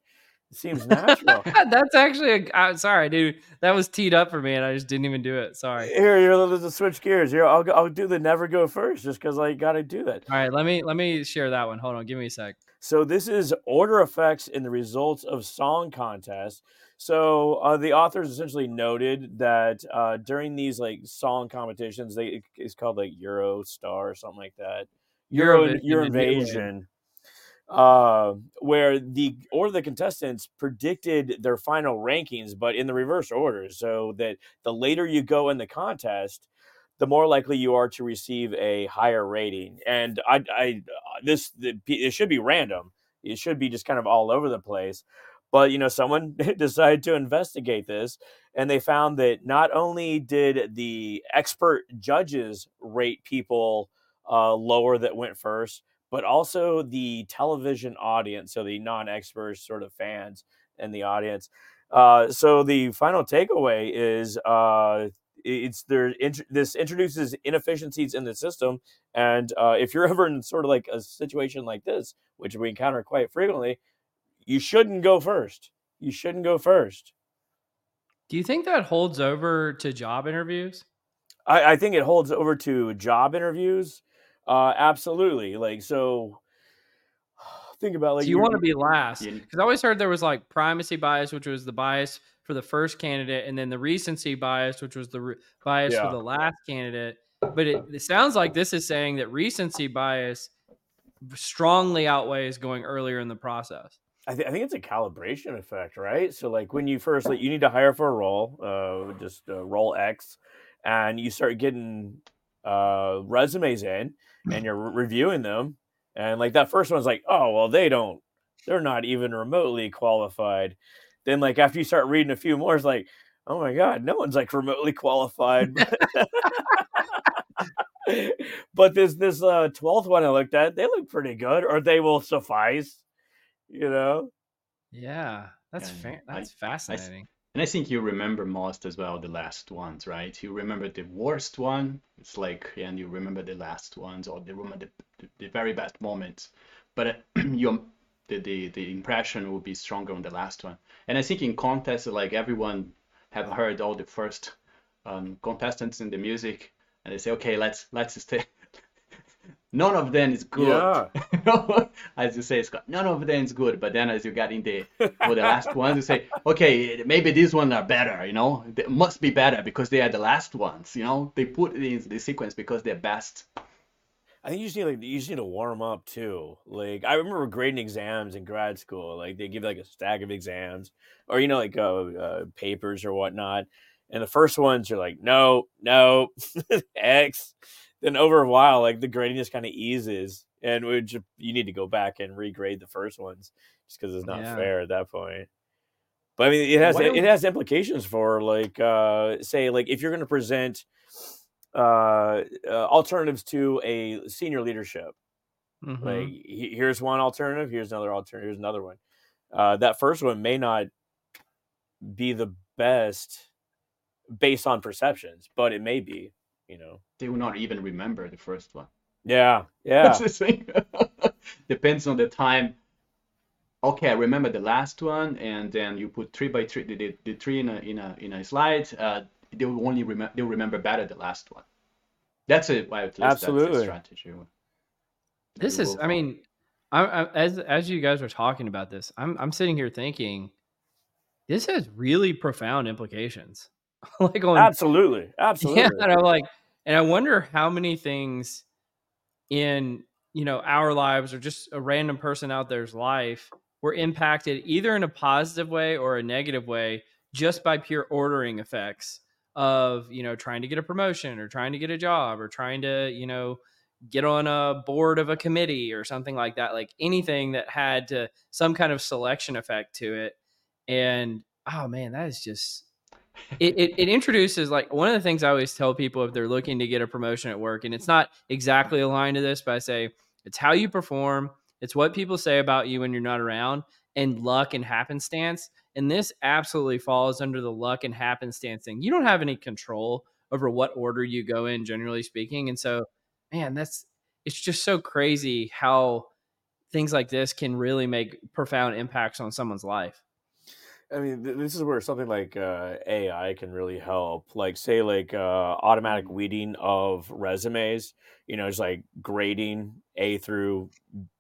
[SPEAKER 3] It seems natural. *laughs*
[SPEAKER 2] That's actually a, I'm sorry, dude. That was teed up for me, and I just didn't even do it. Sorry.
[SPEAKER 3] Here, here, let's switch gears. Here, I'll I'll do the never go first, just because I got to do that.
[SPEAKER 2] All right, let me let me share that one. Hold on, give me a sec.
[SPEAKER 3] So this is order effects in the results of song contests. So uh, the authors essentially noted that uh, during these like song competitions, they it's called like Eurostar or something like that. Euro
[SPEAKER 2] Eurovision, the new one.
[SPEAKER 3] Eurovision, uh, where the or the contestants predicted their final rankings, but in the reverse order, so that the later you go in the contest, the more likely you are to receive a higher rating. And I, I this the, it should be random. It should be just kind of all over the place. But you know, someone *laughs* decided to investigate this, and they found that not only did the expert judges rate people uh, lower that went first, but also the television audience, so the non-experts, sort of fans in the audience. Uh, so the final takeaway is uh, it's there. Int- this introduces inefficiencies in the system, and uh, if you're *laughs* ever in sort of like a situation like this, which we encounter quite frequently, you shouldn't go first. You shouldn't go first.
[SPEAKER 2] Do you think that holds over to job interviews?
[SPEAKER 3] I, I think it holds over to job interviews. Uh, absolutely. Like so. *sighs* Think about like
[SPEAKER 2] Do you
[SPEAKER 3] you're-
[SPEAKER 2] want to be last?
[SPEAKER 1] You-
[SPEAKER 2] Because I always heard there was like primacy bias, which was the bias for the first candidate, and then the recency bias, which was the re- bias
[SPEAKER 3] Yeah.
[SPEAKER 2] for the last candidate. But it, it sounds like this is saying that recency bias strongly outweighs going earlier in the process.
[SPEAKER 3] I, th- I think it's a calibration effect, right? So like when you first like you need to hire for a role, uh, just uh, role X, and you start getting uh, resumes in, and you're re- reviewing them, and like that first one's like, oh well, they don't, they're not even remotely qualified. Then like after you start reading a few more, it's like, oh my god, no one's like remotely qualified. *laughs* but this this uh twelfth one I looked at, they look pretty good, or they will suffice. You know.
[SPEAKER 2] Yeah, that's fa- that's fascinating.
[SPEAKER 1] And I think you remember most as well the last ones, right? You remember the worst one, it's like, and you remember the last ones, or the remember the, the, the very best moments. But uh, *clears throat* your the, the the impression will be stronger on the last one. And I think in contests, like everyone have heard all the first um, contestants in the music, and they say, okay, let's let's stay. None of them is good.
[SPEAKER 3] Yeah. *laughs*
[SPEAKER 1] as you say, Scott, none of them is good. But then as you get in the for the last *laughs* ones, you say, okay, maybe these ones are better. You know, they must be better because they are the last ones. You know, they put it in the sequence because they're best.
[SPEAKER 3] I think you just need like you just need to warm up too. Like I remember grading exams in grad school. Like they give like a stack of exams, or you know like uh, uh, papers or whatnot. And the first ones you're like no, no, *laughs* X. Then over a while, like the grading just kind of eases, and we just, you need to go back and regrade the first ones just because it's not
[SPEAKER 2] Yeah.
[SPEAKER 3] fair at that point. But I mean, it has
[SPEAKER 1] don't-
[SPEAKER 3] it has implications for like uh, say like if you're going to present uh, uh, alternatives to a senior leadership.
[SPEAKER 2] Mhm.
[SPEAKER 3] Like he- here's one alternative, here's another alternative, here's another one. Uh, that first one may not be the best based on perceptions, but it may be. You know.
[SPEAKER 1] They will not even remember the first one.
[SPEAKER 3] Yeah.
[SPEAKER 1] That's *laughs*
[SPEAKER 3] Yeah.
[SPEAKER 1] the thing. *laughs* Depends on the time. Okay, I remember the last one, and then you put three by three, the, the, the three in a in a in a slide. Uh, they will only remember they'll remember better the last one. That's it. Well, at least that's the
[SPEAKER 3] Absolutely.
[SPEAKER 1] strategy.
[SPEAKER 2] This is, I mean, I, I, as as you guys were talking about this, I'm I'm sitting here thinking, this has really profound implications. *laughs* like on
[SPEAKER 3] Absolutely. *laughs* Absolutely.
[SPEAKER 2] Yeah, and I'm like, and I wonder how many things in you know our lives or just a random person out there's life were impacted either in a positive way or a negative way just by pure ordering effects of you know trying to get a promotion or trying to get a job or trying to you know get on a board of a committee or something like that like anything that had to some kind of selection effect to it and oh man that is just it, it, it introduces like one of the things I always tell people if they're looking to get a promotion at work, and it's not exactly aligned to this, but I say it's how you perform, it's what people say about you when you're not around, and luck and happenstance. And this absolutely falls under the luck and happenstance thing. You don't have any control over what order you go in, generally speaking. And so, man, that's it's just so crazy how things like this can really make profound impacts on someone's life.
[SPEAKER 3] I mean, th- this is where something like uh, AI can really help. Like, say, like uh, automatic weeding of resumes. You know, just like grading A through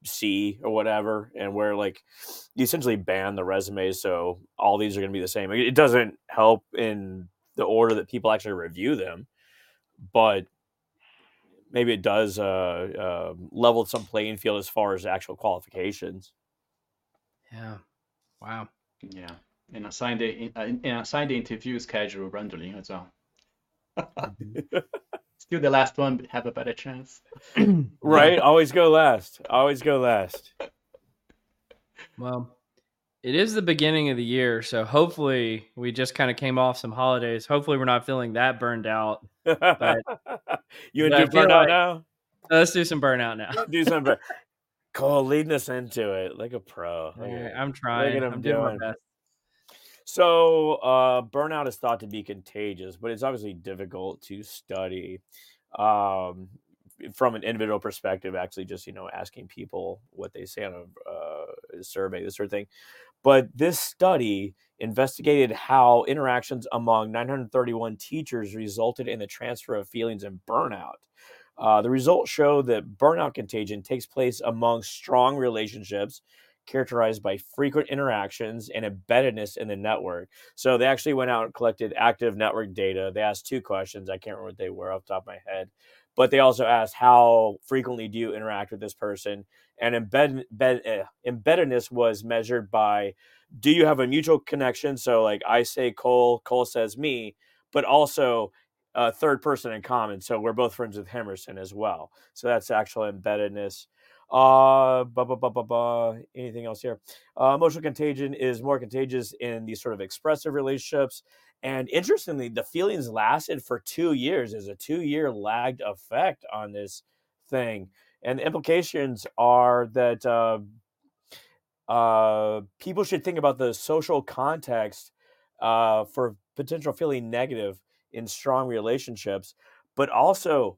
[SPEAKER 3] C or whatever, and where like you essentially ban the resumes, so all these are going to be the same. It doesn't help in the order that people actually review them, but maybe it does uh, uh, level some playing field as far as actual qualifications.
[SPEAKER 2] Yeah. Wow.
[SPEAKER 1] Yeah, and assign the uh, and assign the interview schedule randomly as well. *laughs* Still the last one have a better chance. *clears throat*
[SPEAKER 3] Right? Always go last. Always go last.
[SPEAKER 2] Well, it is the beginning of the year, so hopefully we just kind of came off some holidays. Hopefully we're not feeling that burned out. *laughs*
[SPEAKER 3] you
[SPEAKER 2] but
[SPEAKER 3] and do burnout
[SPEAKER 2] like-
[SPEAKER 3] now?
[SPEAKER 2] Let's do some burnout now.
[SPEAKER 3] Do some something. *laughs* Cole leading us into it like a pro. Look
[SPEAKER 2] Okay,
[SPEAKER 3] at-
[SPEAKER 2] I'm trying. I'm doing my best.
[SPEAKER 3] So, uh, burnout is thought to be contagious, but it's obviously difficult to study um, from an individual perspective. Actually, just you know, asking people what they say on a uh, survey, this sort of thing. But this study investigated how interactions among 931 teachers resulted in the transfer of feelings and burnout. Uh, the results show that burnout contagion takes place among strong relationships characterized by frequent interactions and embeddedness in the network. So they actually went out and collected active network data. They asked two questions. I can't remember what they were off the top of my head. But they also asked how frequently do you interact with this person? And embed, embed, eh, embeddedness was measured by do you have a mutual connection? So like I say Cole, Cole says me, but also a third person in common. So we're both friends with Hemerson as well. So that's actual embeddedness. Uh, blah, blah, blah, blah, blah. Anything else here? Uh, emotional contagion is more contagious in these sort of expressive relationships. And interestingly, the feelings lasted for two years. There's a two year lagged effect on this thing. And the implications are that uh, uh, people should think about the social context uh, for potential feeling negative in strong relationships, but also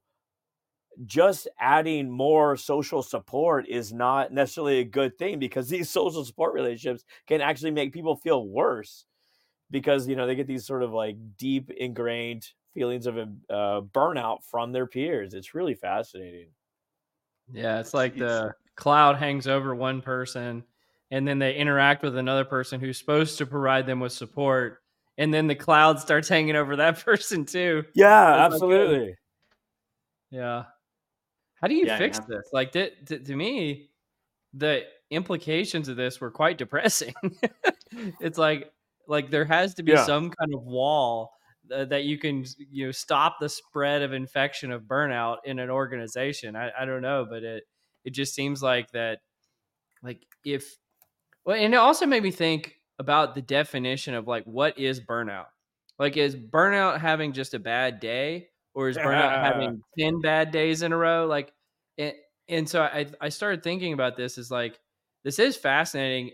[SPEAKER 3] just adding more social support is not necessarily a good thing because *laughs* these social support relationships can actually make people feel worse because you know they get these sort of like deep ingrained feelings of uh, burnout from their peers. It's really fascinating.
[SPEAKER 2] Yeah, it's like the cloud hangs over one person and then they interact with another person who's supposed to provide them with support and then the cloud starts hanging over that *laughs* person too.
[SPEAKER 3] Yeah, it's absolutely. Like,
[SPEAKER 2] yeah. How do you yeah, fix yeah. this? Like to, to, to me, the implications of this were quite *laughs* depressing. it's like like there has to be yeah. some kind of wall uh, that you can you know stop the spread of infection of burnout in an organization. I, I don't know, but it it just seems like that like if well, and it also made me think about the definition of like what is burnout. Like, is burnout having just a bad day, or is burnout *laughs* having ten bad days in a row? Like, and, and so I I started thinking about this is like this is fascinating,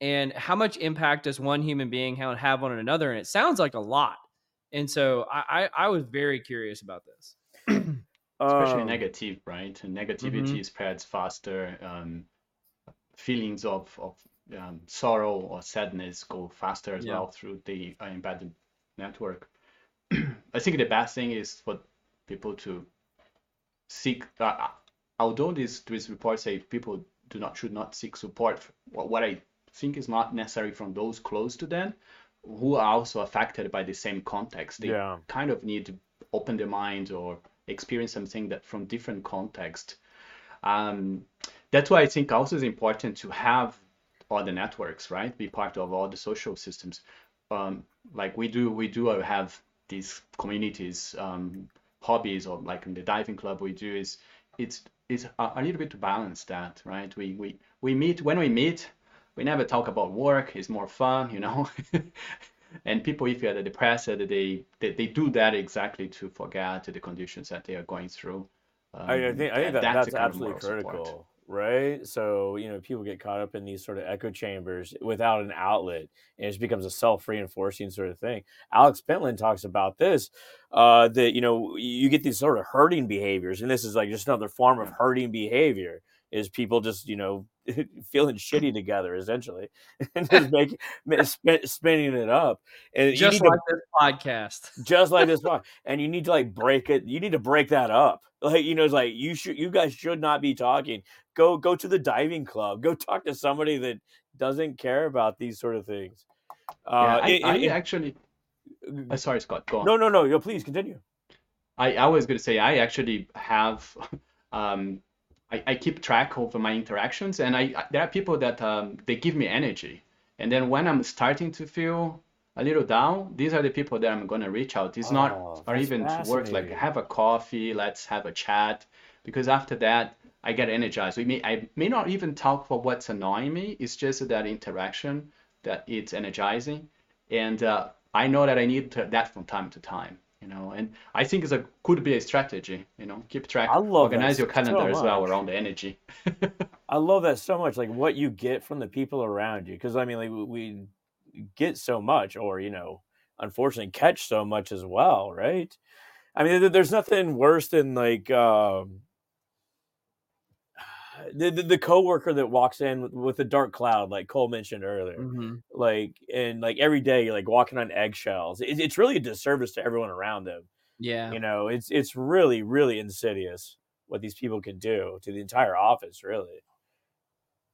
[SPEAKER 2] and how much impact does one human being have on another? And it sounds like a lot. And so I I, I was very curious about this. *clears throat*
[SPEAKER 1] Especially um, negative, right? Negativity mm-hmm. spreads faster. Um, feelings of of um, sorrow or sadness go faster as yeah. well through the uh, embedded network. I think the best thing is for people to seek. Uh, although these these reports say people do not should not seek support, what I think is not necessary from those close to them, who are also affected by the same context. They yeah. kind of need to open their mind or experience something that from different context. Um, that's why I think also is important to have all the networks, right? Be part of all the social systems. Um, like we do, we do have these communities, um, hobbies, or like in the diving club, we do is it's it's a, a little bit to balance that, right? We we we meet when we meet, we never talk about work. It's more fun, you know. *laughs* and people, if you're depressed, they, they they do that exactly to forget the conditions that they are going through.
[SPEAKER 3] Um, I, I, think I think that, that's, that's absolutely critical. Support right? So, you know, people get caught up in these sort of echo chambers without an outlet, and it just becomes a self reinforcing sort of thing. Alex Pentland talks about this uh, that, you know, you get these sort of herding behaviors, and this is like just another form of herding behavior is people just, you know, *laughs* feeling shitty together essentially *laughs* and just making sp- spinning it up and
[SPEAKER 2] just like to, this podcast
[SPEAKER 3] just like this podcast and you need to like break it you need to break that up like you know it's like you should you guys should not be talking go go to the diving club go talk to somebody that doesn't care about these sort of things.
[SPEAKER 1] Uh, yeah, I, it, I actually uh, sorry scott go on.
[SPEAKER 3] No no no yo please continue.
[SPEAKER 1] I i was going to say i actually have *laughs* um I, I keep track of my interactions and I there are people that um, they give me energy. And then when I'm starting to feel a little down these are the people that I'm gonna reach out. It's oh, not or even to work like have a coffee let's have a chat. Because after that I get energized. We may I may not even talk for what's annoying me. It's just that interaction that it's energizing. And uh, I know that I need to, that from time to time you know? And i think it's a could be a strategy you know? Keep track. I love organize your calendar so as well around the energy. *laughs*
[SPEAKER 3] I love that so much like what you get from the people around you. Because i mean like we get so much or you know unfortunately catch so much as well right? I mean there's nothing worse than like um the, the, the coworker that walks in with a dark cloud, like Cole mentioned earlier, mm-hmm. like and like every day like walking on eggshells. It, it's really a disservice to everyone around them.
[SPEAKER 2] Yeah,
[SPEAKER 3] you know, it's it's really really insidious what these people can do to the entire office. Really.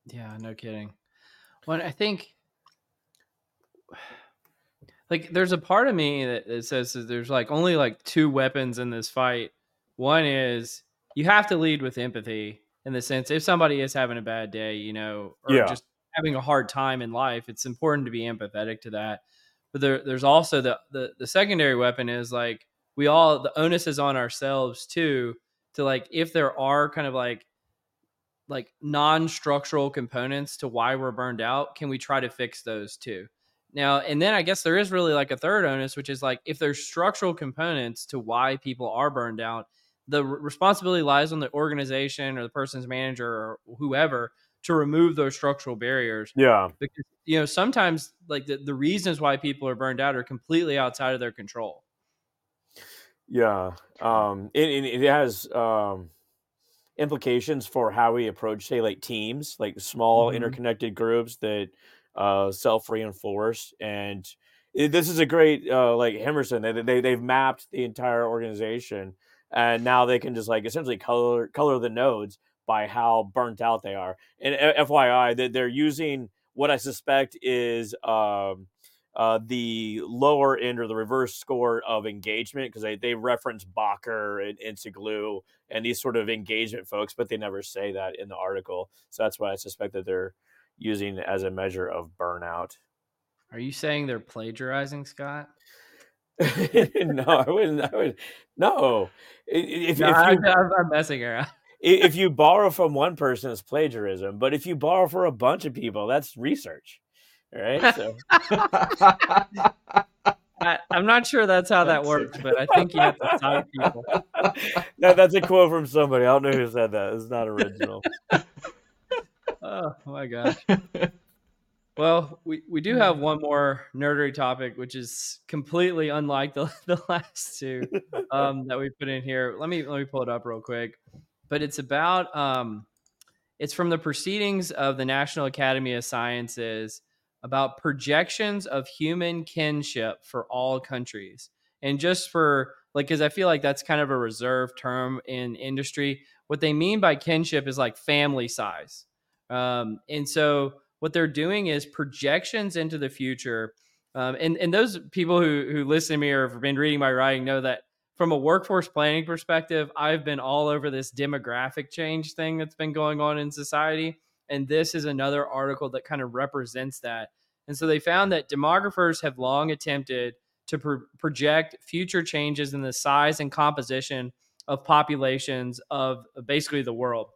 [SPEAKER 2] Yeah, no kidding. Well, I think *sighs* like there's a part of me that, that says that there's like only like two weapons in this fight. One is you have to lead with empathy in the sense if somebody is having a bad day, you know, or yeah. just having a hard time in life, it's important to be empathetic to that. But there, there's also the, the the secondary weapon is like we all the onus is on ourselves too to like if there are kind of like like non-structural components to why we're burned out, can we try to fix those too? Now, and then I guess there is really like a third onus, which is like if there's structural components to why people are burned out, the responsibility lies on the organization or the person's manager or whoever to remove those structural barriers.
[SPEAKER 3] Yeah.
[SPEAKER 2] Because, you know, sometimes like the, the reasons why people are burned out are completely outside of their control.
[SPEAKER 3] Yeah. Um, it, it, has um, implications for how we approach, say, like teams, like small mm-hmm. interconnected groups that uh, self reinforce. And it- this is a great uh, like Hemerson. They, they they've mapped the entire organization, and now they can just like essentially color color the nodes by how burnt out they are. And uh, FYI, that they're using what I suspect is um, uh, the lower end or the reverse score of engagement because they, they reference Bakker and Insiglu and these sort of engagement folks, but they never say that in the article. So that's why I suspect that they're using as a measure of burnout.
[SPEAKER 2] Are you saying they're plagiarizing, Scott? *laughs*
[SPEAKER 3] no, I wouldn't. I would no. If,
[SPEAKER 2] No,
[SPEAKER 3] if you
[SPEAKER 2] I'm, I'm messing around. *laughs*
[SPEAKER 3] if you borrow from one person, it's plagiarism. But if you borrow for a bunch of people, that's research, right? *laughs* So
[SPEAKER 2] I, I'm not sure that's how that works, but I think you have to cite people.
[SPEAKER 3] that, that's a quote from somebody. I don't know who said that. It's not original.
[SPEAKER 2] Oh my gosh. Well, we, we do have one more nerdery topic, which is completely unlike the, *laughs* the last two um, that we put in here. Let me let me pull it up real quick. But it's about um, it's from the proceedings of the National Academy of Sciences about projections of human kinship for all countries. And just for like, because I feel like that's kind of a reserved term in industry. What they mean by kinship is like family size. Um, and so what they're doing is projections into the future. Um, and, and those people who, who listen to me or have been reading my writing know that from a workforce planning perspective, I've been all over this demographic change thing that's been going on in society. And this is another article that kind of represents that. And so they found that demographers have long attempted to pro- project future changes in the size and composition of populations of basically the world.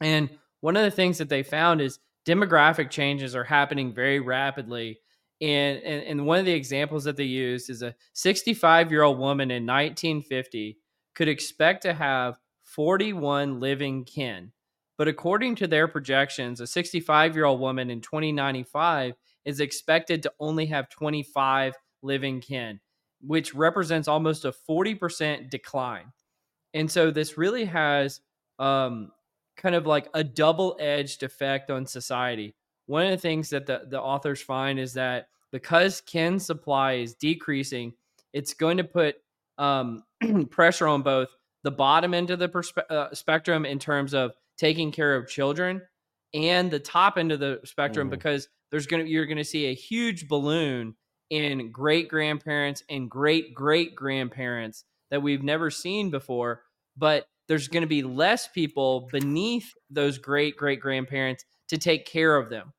[SPEAKER 2] And one of the things that they found is demographic changes are happening very rapidly. And, and, and one of the examples that they used is a 65 year old woman in 1950 could expect to have 41 living kin. But according to their projections, a 65 year old woman in 2095 is expected to only have 25 living kin, which represents almost a 40% decline. And so this really has um, kind of like a double edged effect on society. One of the things that the, the authors find is that because kin supply is decreasing, it's going to put um, *clears throat* pressure on both the bottom end of the perspe- uh, spectrum in terms of taking care of children and the top end of the spectrum
[SPEAKER 3] Mhm.
[SPEAKER 2] because there's going to you're going to see a huge balloon in great grandparents and great great grandparents that we've never seen before but there's going to be less people beneath those great great grandparents to take care of them.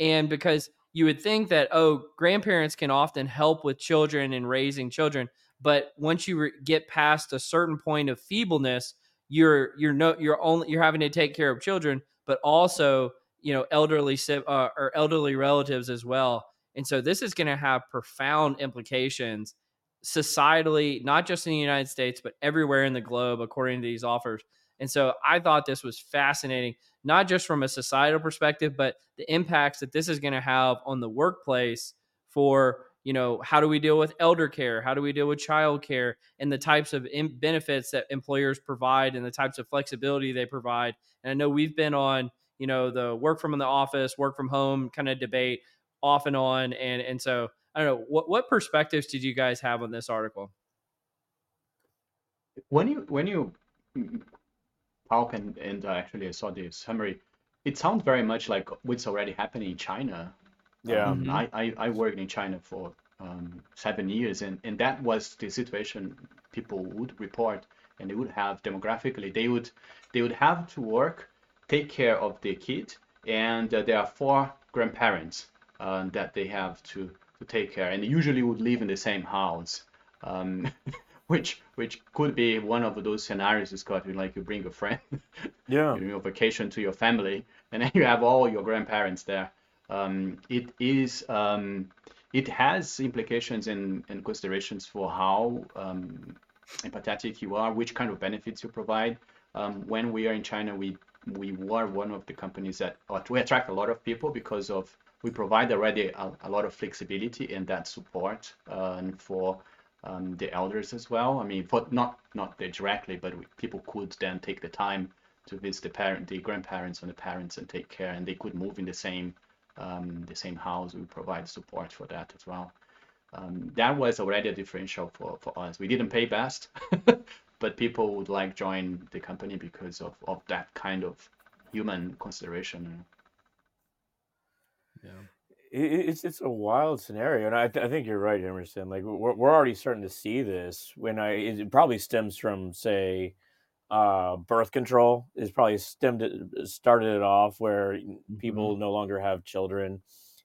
[SPEAKER 2] And because you would think that oh grandparents can often help with children and raising children but once you re- get past a certain point of feebleness you're you're no you're only you're having to take care of children but also you know elderly uh, or elderly relatives as well. And so this is going to have profound implications societally not just in the united states but everywhere in the globe according to these offers and so i thought this was fascinating not just from a societal perspective but the impacts that this is going to have on the workplace for you know how do we deal with elder care? How do we deal with child care? And the types of in- benefits that employers provide and the types of flexibility they provide. And i know we've been on you know the work from the office work from home kind of debate off and on and and so i don't know what what perspectives did you guys have on this article
[SPEAKER 1] When you when you talk and and uh, actually I saw the summary, it sounds very much like what's already happening in China.
[SPEAKER 3] Yeah.
[SPEAKER 1] Um,
[SPEAKER 2] Mhm.
[SPEAKER 1] I, I I worked in China for um, seven years, and and that was the situation people would report, and they would have demographically they would they would have to work, take care of their kid, and uh, there are four grandparents uh, that they have to to take care, and usually would live in the same house. Um, *laughs* which which could be one of those scenarios, Scott, you like you bring a friend, *laughs*
[SPEAKER 3] Yeah.
[SPEAKER 1] you know, vacation to your family, and then you have all your grandparents there. Um, it is um, it has implications and, and considerations for how um, empathetic you are, which kind of benefits you provide. Um, when we are in China, we we were one of the companies that we attract a lot of people because of we provide already a, a lot of flexibility and that support and for um, the elders as well. I mean, for not not directly, but we, people could then take the time to visit the parent, the grandparents and the parents and take care, and they could move in the same um, the same house. We provide support for that as well. um, that was already a differential for, for us. We didn't pay best, *laughs* but people would like join the company because of, of that kind of human consideration.
[SPEAKER 3] Yeah. It's it's a wild scenario, and I, th- I think you're right, Hemerson. Like we're we're already starting to see this. When I it probably stems from say, uh, birth control is probably stemmed it, started it off where mm-hmm. people no longer have children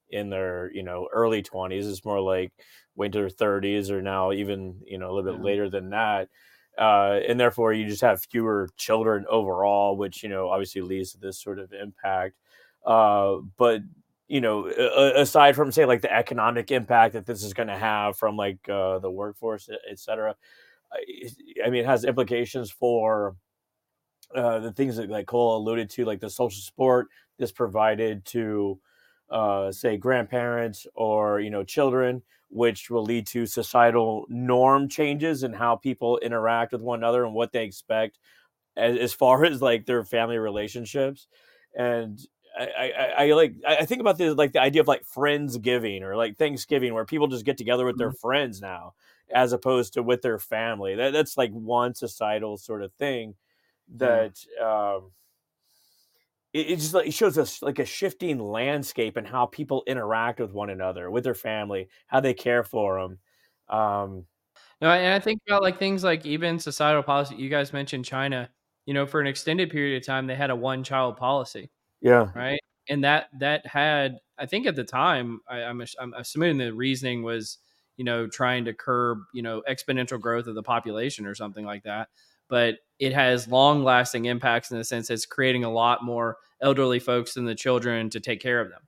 [SPEAKER 3] in their you know early 20s. It's more like winter 30s or now even you know a little bit yeah. later than that. Uh, and therefore, you just have fewer children overall, which you know obviously leads to this sort of impact. Uh, but you know, aside from say like the economic impact that this is going to have from like uh, the workforce, et cetera, I mean, it has implications for uh, the things that like Cole alluded to, like the social support this provided to, uh, say, grandparents or you know children, which will lead to societal norm changes and how people interact with one another and what they expect as, as far *laughs* as like their family relationships. And I, I, I, like I think about this like the idea of like friends giving or like Thanksgiving where people just get together with their mm-hmm. friends now as opposed to with their family. That that's like one societal sort of thing that um it, it, just like it shows us like a shifting landscape and how people interact with one another, with their family, how they care for them. Um
[SPEAKER 2] no, and I think about like things like even societal policy. You guys mentioned China. You know, for an extended period of time, they had a one-child policy
[SPEAKER 3] yeah.
[SPEAKER 2] Right. And that that had, I think at the time, I, I'm I'm assuming the reasoning was, you know, trying to curb, you know, exponential growth of the population or something like that. But it has long lasting impacts in the sense it's creating a lot more elderly folks than the children to take care of them.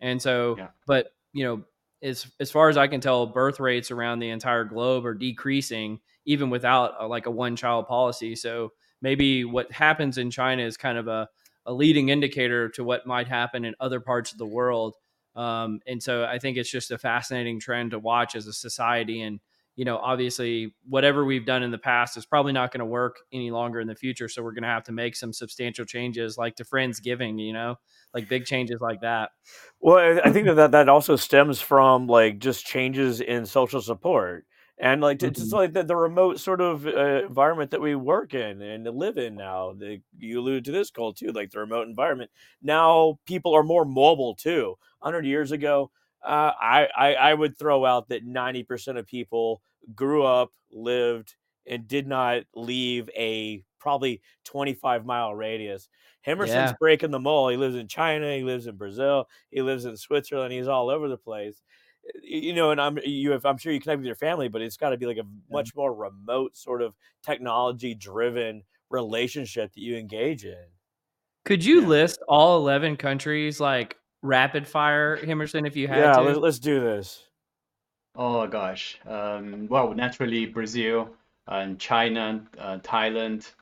[SPEAKER 2] And so, yeah. but you know, as as far as I can tell, birth rates around the entire globe are decreasing even without a, like a one child policy. So maybe what happens in China is kind of a a leading indicator to what might happen in other parts of the world. Um, and so I think it's just a fascinating trend to watch as a society. And, you know, obviously, whatever we've done in the past is probably not going to work any longer in the future. So we're going to have to make some substantial changes, like to Friendsgiving, you know, like big changes like that.
[SPEAKER 3] Well, I think that that also stems from like just changes in social support and like mm-hmm. it's like the, the remote sort of uh, environment that we work in and live in now the, you alluded to this Cole too like the remote environment now people are more mobile too 100 years ago uh, I, I i would throw out that 90% of people grew up lived and did not leave a probably 25 mile radius Hemerson's yeah. breaking the mold. He lives in China. He lives in Brazil. He lives in Switzerland. He's all over the place you know, and I'm you have, I'm sure you connect with your family, but it's got to be like a much more remote sort of technology driven relationship that you engage in.
[SPEAKER 2] Could you yeah. list all 11 countries like rapid fire, Hemerson, if you had
[SPEAKER 3] yeah,
[SPEAKER 2] to?
[SPEAKER 3] Yeah, let's do this.
[SPEAKER 1] Oh gosh. Um, well, naturally Brazil and China, uh, Thailand,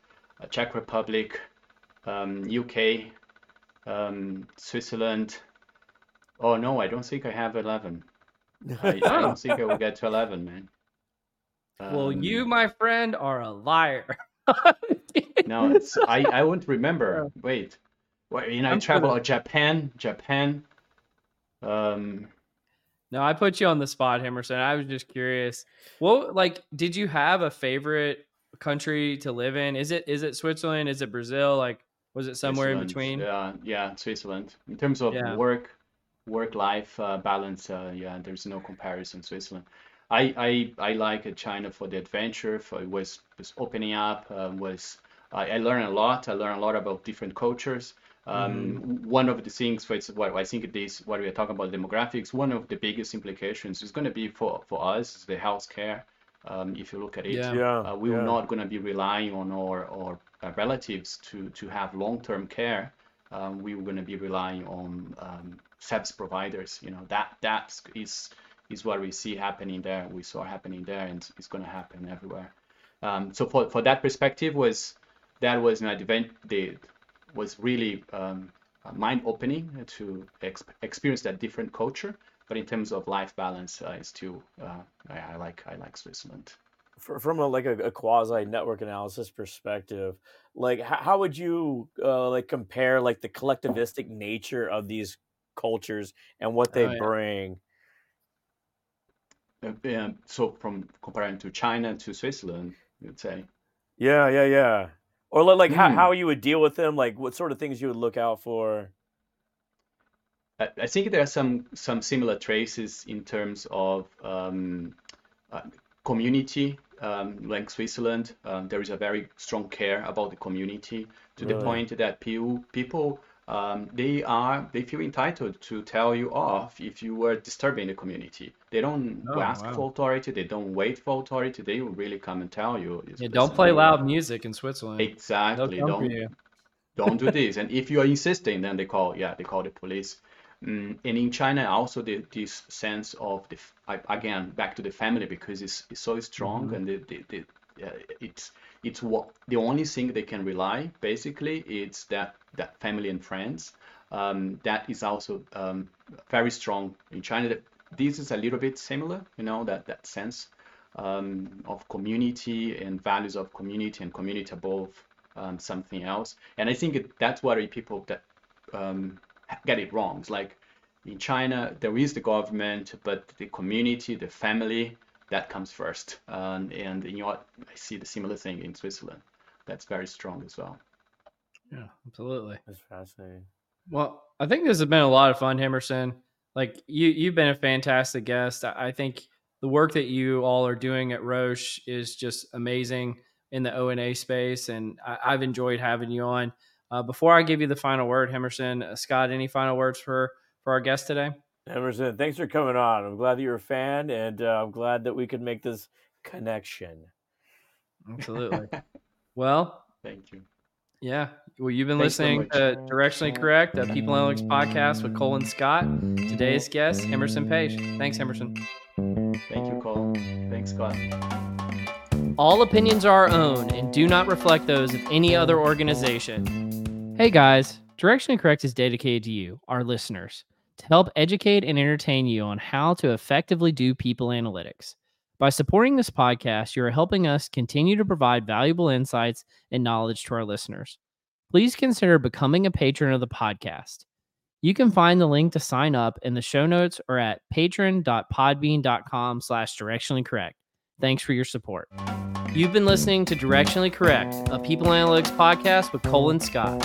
[SPEAKER 1] uh, Czech Republic, um, UK, um, Switzerland. Oh no, I don't think I have 11. I, I don't think I will get to 11, man.
[SPEAKER 2] Um, well, you, my friend, are a liar. *laughs*
[SPEAKER 1] no, it's I, I won't remember. *laughs* Wait. Well, you know, I travel gonna... Japan, Japan. Um
[SPEAKER 2] No, I put you on the spot, Hemerson. I was just curious. Well, like, did you have a favorite country to live in? Is it is it Switzerland? Is it Brazil? Like, was it somewhere in between?
[SPEAKER 1] Yeah, yeah, Switzerland. In terms of yeah. work, work-life uh, balance, uh, yeah, there's no comparison. Switzerland. I I, I like China for the adventure. For it was was opening up. Um, was I, I learned a lot. I learned a lot about different cultures. Um, mm. One of the things, for what I think this, what we are talking about demographics, one of the biggest implications is going to be for, for us is the healthcare. Um, if you look at it,
[SPEAKER 3] yeah. Yeah,
[SPEAKER 1] uh, we
[SPEAKER 3] yeah.
[SPEAKER 1] are not going to be relying on our, our uh, relatives to, to have long-term care. Um, we were going to be relying on um, service providers. You know that that is is what we see happening there. We saw happening there, and it's going to happen everywhere. Um, so for, for that perspective was that was an event that was really um, mind opening to ex- experience that different culture. But in terms of life balance, uh, still uh, I, I, like I like Switzerland.
[SPEAKER 3] From a, like a, a, quasi network analysis perspective, like how, how would you uh, like compare like the collectivistic nature of these cultures and what they oh, yeah. bring.
[SPEAKER 1] Uh, um, so from comparing to China to Switzerland, you'd say.
[SPEAKER 3] Yeah, yeah, yeah. Or li- like how,
[SPEAKER 1] Hmm.
[SPEAKER 3] how you would deal with them, like what sort of things you would look out for.
[SPEAKER 1] I, I think there are some some similar traces in terms of um, uh, community. Um, like Switzerland, um, there is a very strong care about the community to the point that people people um, they are they feel entitled to tell you off if you were disturbing the community. They don't
[SPEAKER 2] Oh,
[SPEAKER 1] ask
[SPEAKER 2] wow.
[SPEAKER 1] for authority. They don't wait for authority. They will really come and tell you.
[SPEAKER 2] Yeah, don't play loud music in Switzerland.
[SPEAKER 1] Exactly. Don't don't do *laughs* this. And if you are insisting, then they call, yeah, they call the police. Mm, and in China, also the, this sense of the, again, back to the family because it's, it's so strong and the, the, the, uh, it's it's what the only thing they can rely basically it's that that family and friends. Um, that is also um, very strong in China. This is a little bit similar, you know, that that sense um, of community and values of community and community above um, something else. And I think it, that's where people that um, get it wrong. It's like in China, there is the government, but the community, the family, that comes first. Um, and you know? I see the similar thing in Switzerland. That's very strong as well.
[SPEAKER 2] Yeah, absolutely.
[SPEAKER 3] That's fascinating.
[SPEAKER 2] Well, I think this has been a lot of fun, Hemerson. Like you, you've been a fantastic guest. I I think the work that you all are doing at Roche is just amazing in the ONA space, and I, I've enjoyed having you on. Uh, before I give you the final word, Hemerson, uh, Scott, any final words for for our guest today?
[SPEAKER 3] Hemerson, thanks for coming on. I'm glad that you're a fan, and uh, I'm glad that we could make this connection.
[SPEAKER 2] Absolutely. *laughs* well,
[SPEAKER 1] Thank you.
[SPEAKER 2] yeah. Well, you've been
[SPEAKER 1] Thanks
[SPEAKER 2] listening
[SPEAKER 1] much.
[SPEAKER 2] to Directionally Correct, a People Analytics podcast with Cole and Scott. Today's guest, Hemerson Paes. Thanks, Hemerson.
[SPEAKER 1] Thank you, Cole. Thanks, Scott.
[SPEAKER 2] All opinions are our own and do not reflect those of any other organization. Hey guys, Directionally Correct is dedicated to you, our listeners, to help educate and entertain you on how to effectively do people analytics. By supporting this podcast, you are helping us continue to provide valuable insights and knowledge to our listeners. Please consider becoming a patron of the podcast. You can find the link to sign up in the show notes or at patron.podbean.com slash directionally correct. Thanks for your support. You've been listening to Directionally Correct, a people analytics podcast with Cole and Scott.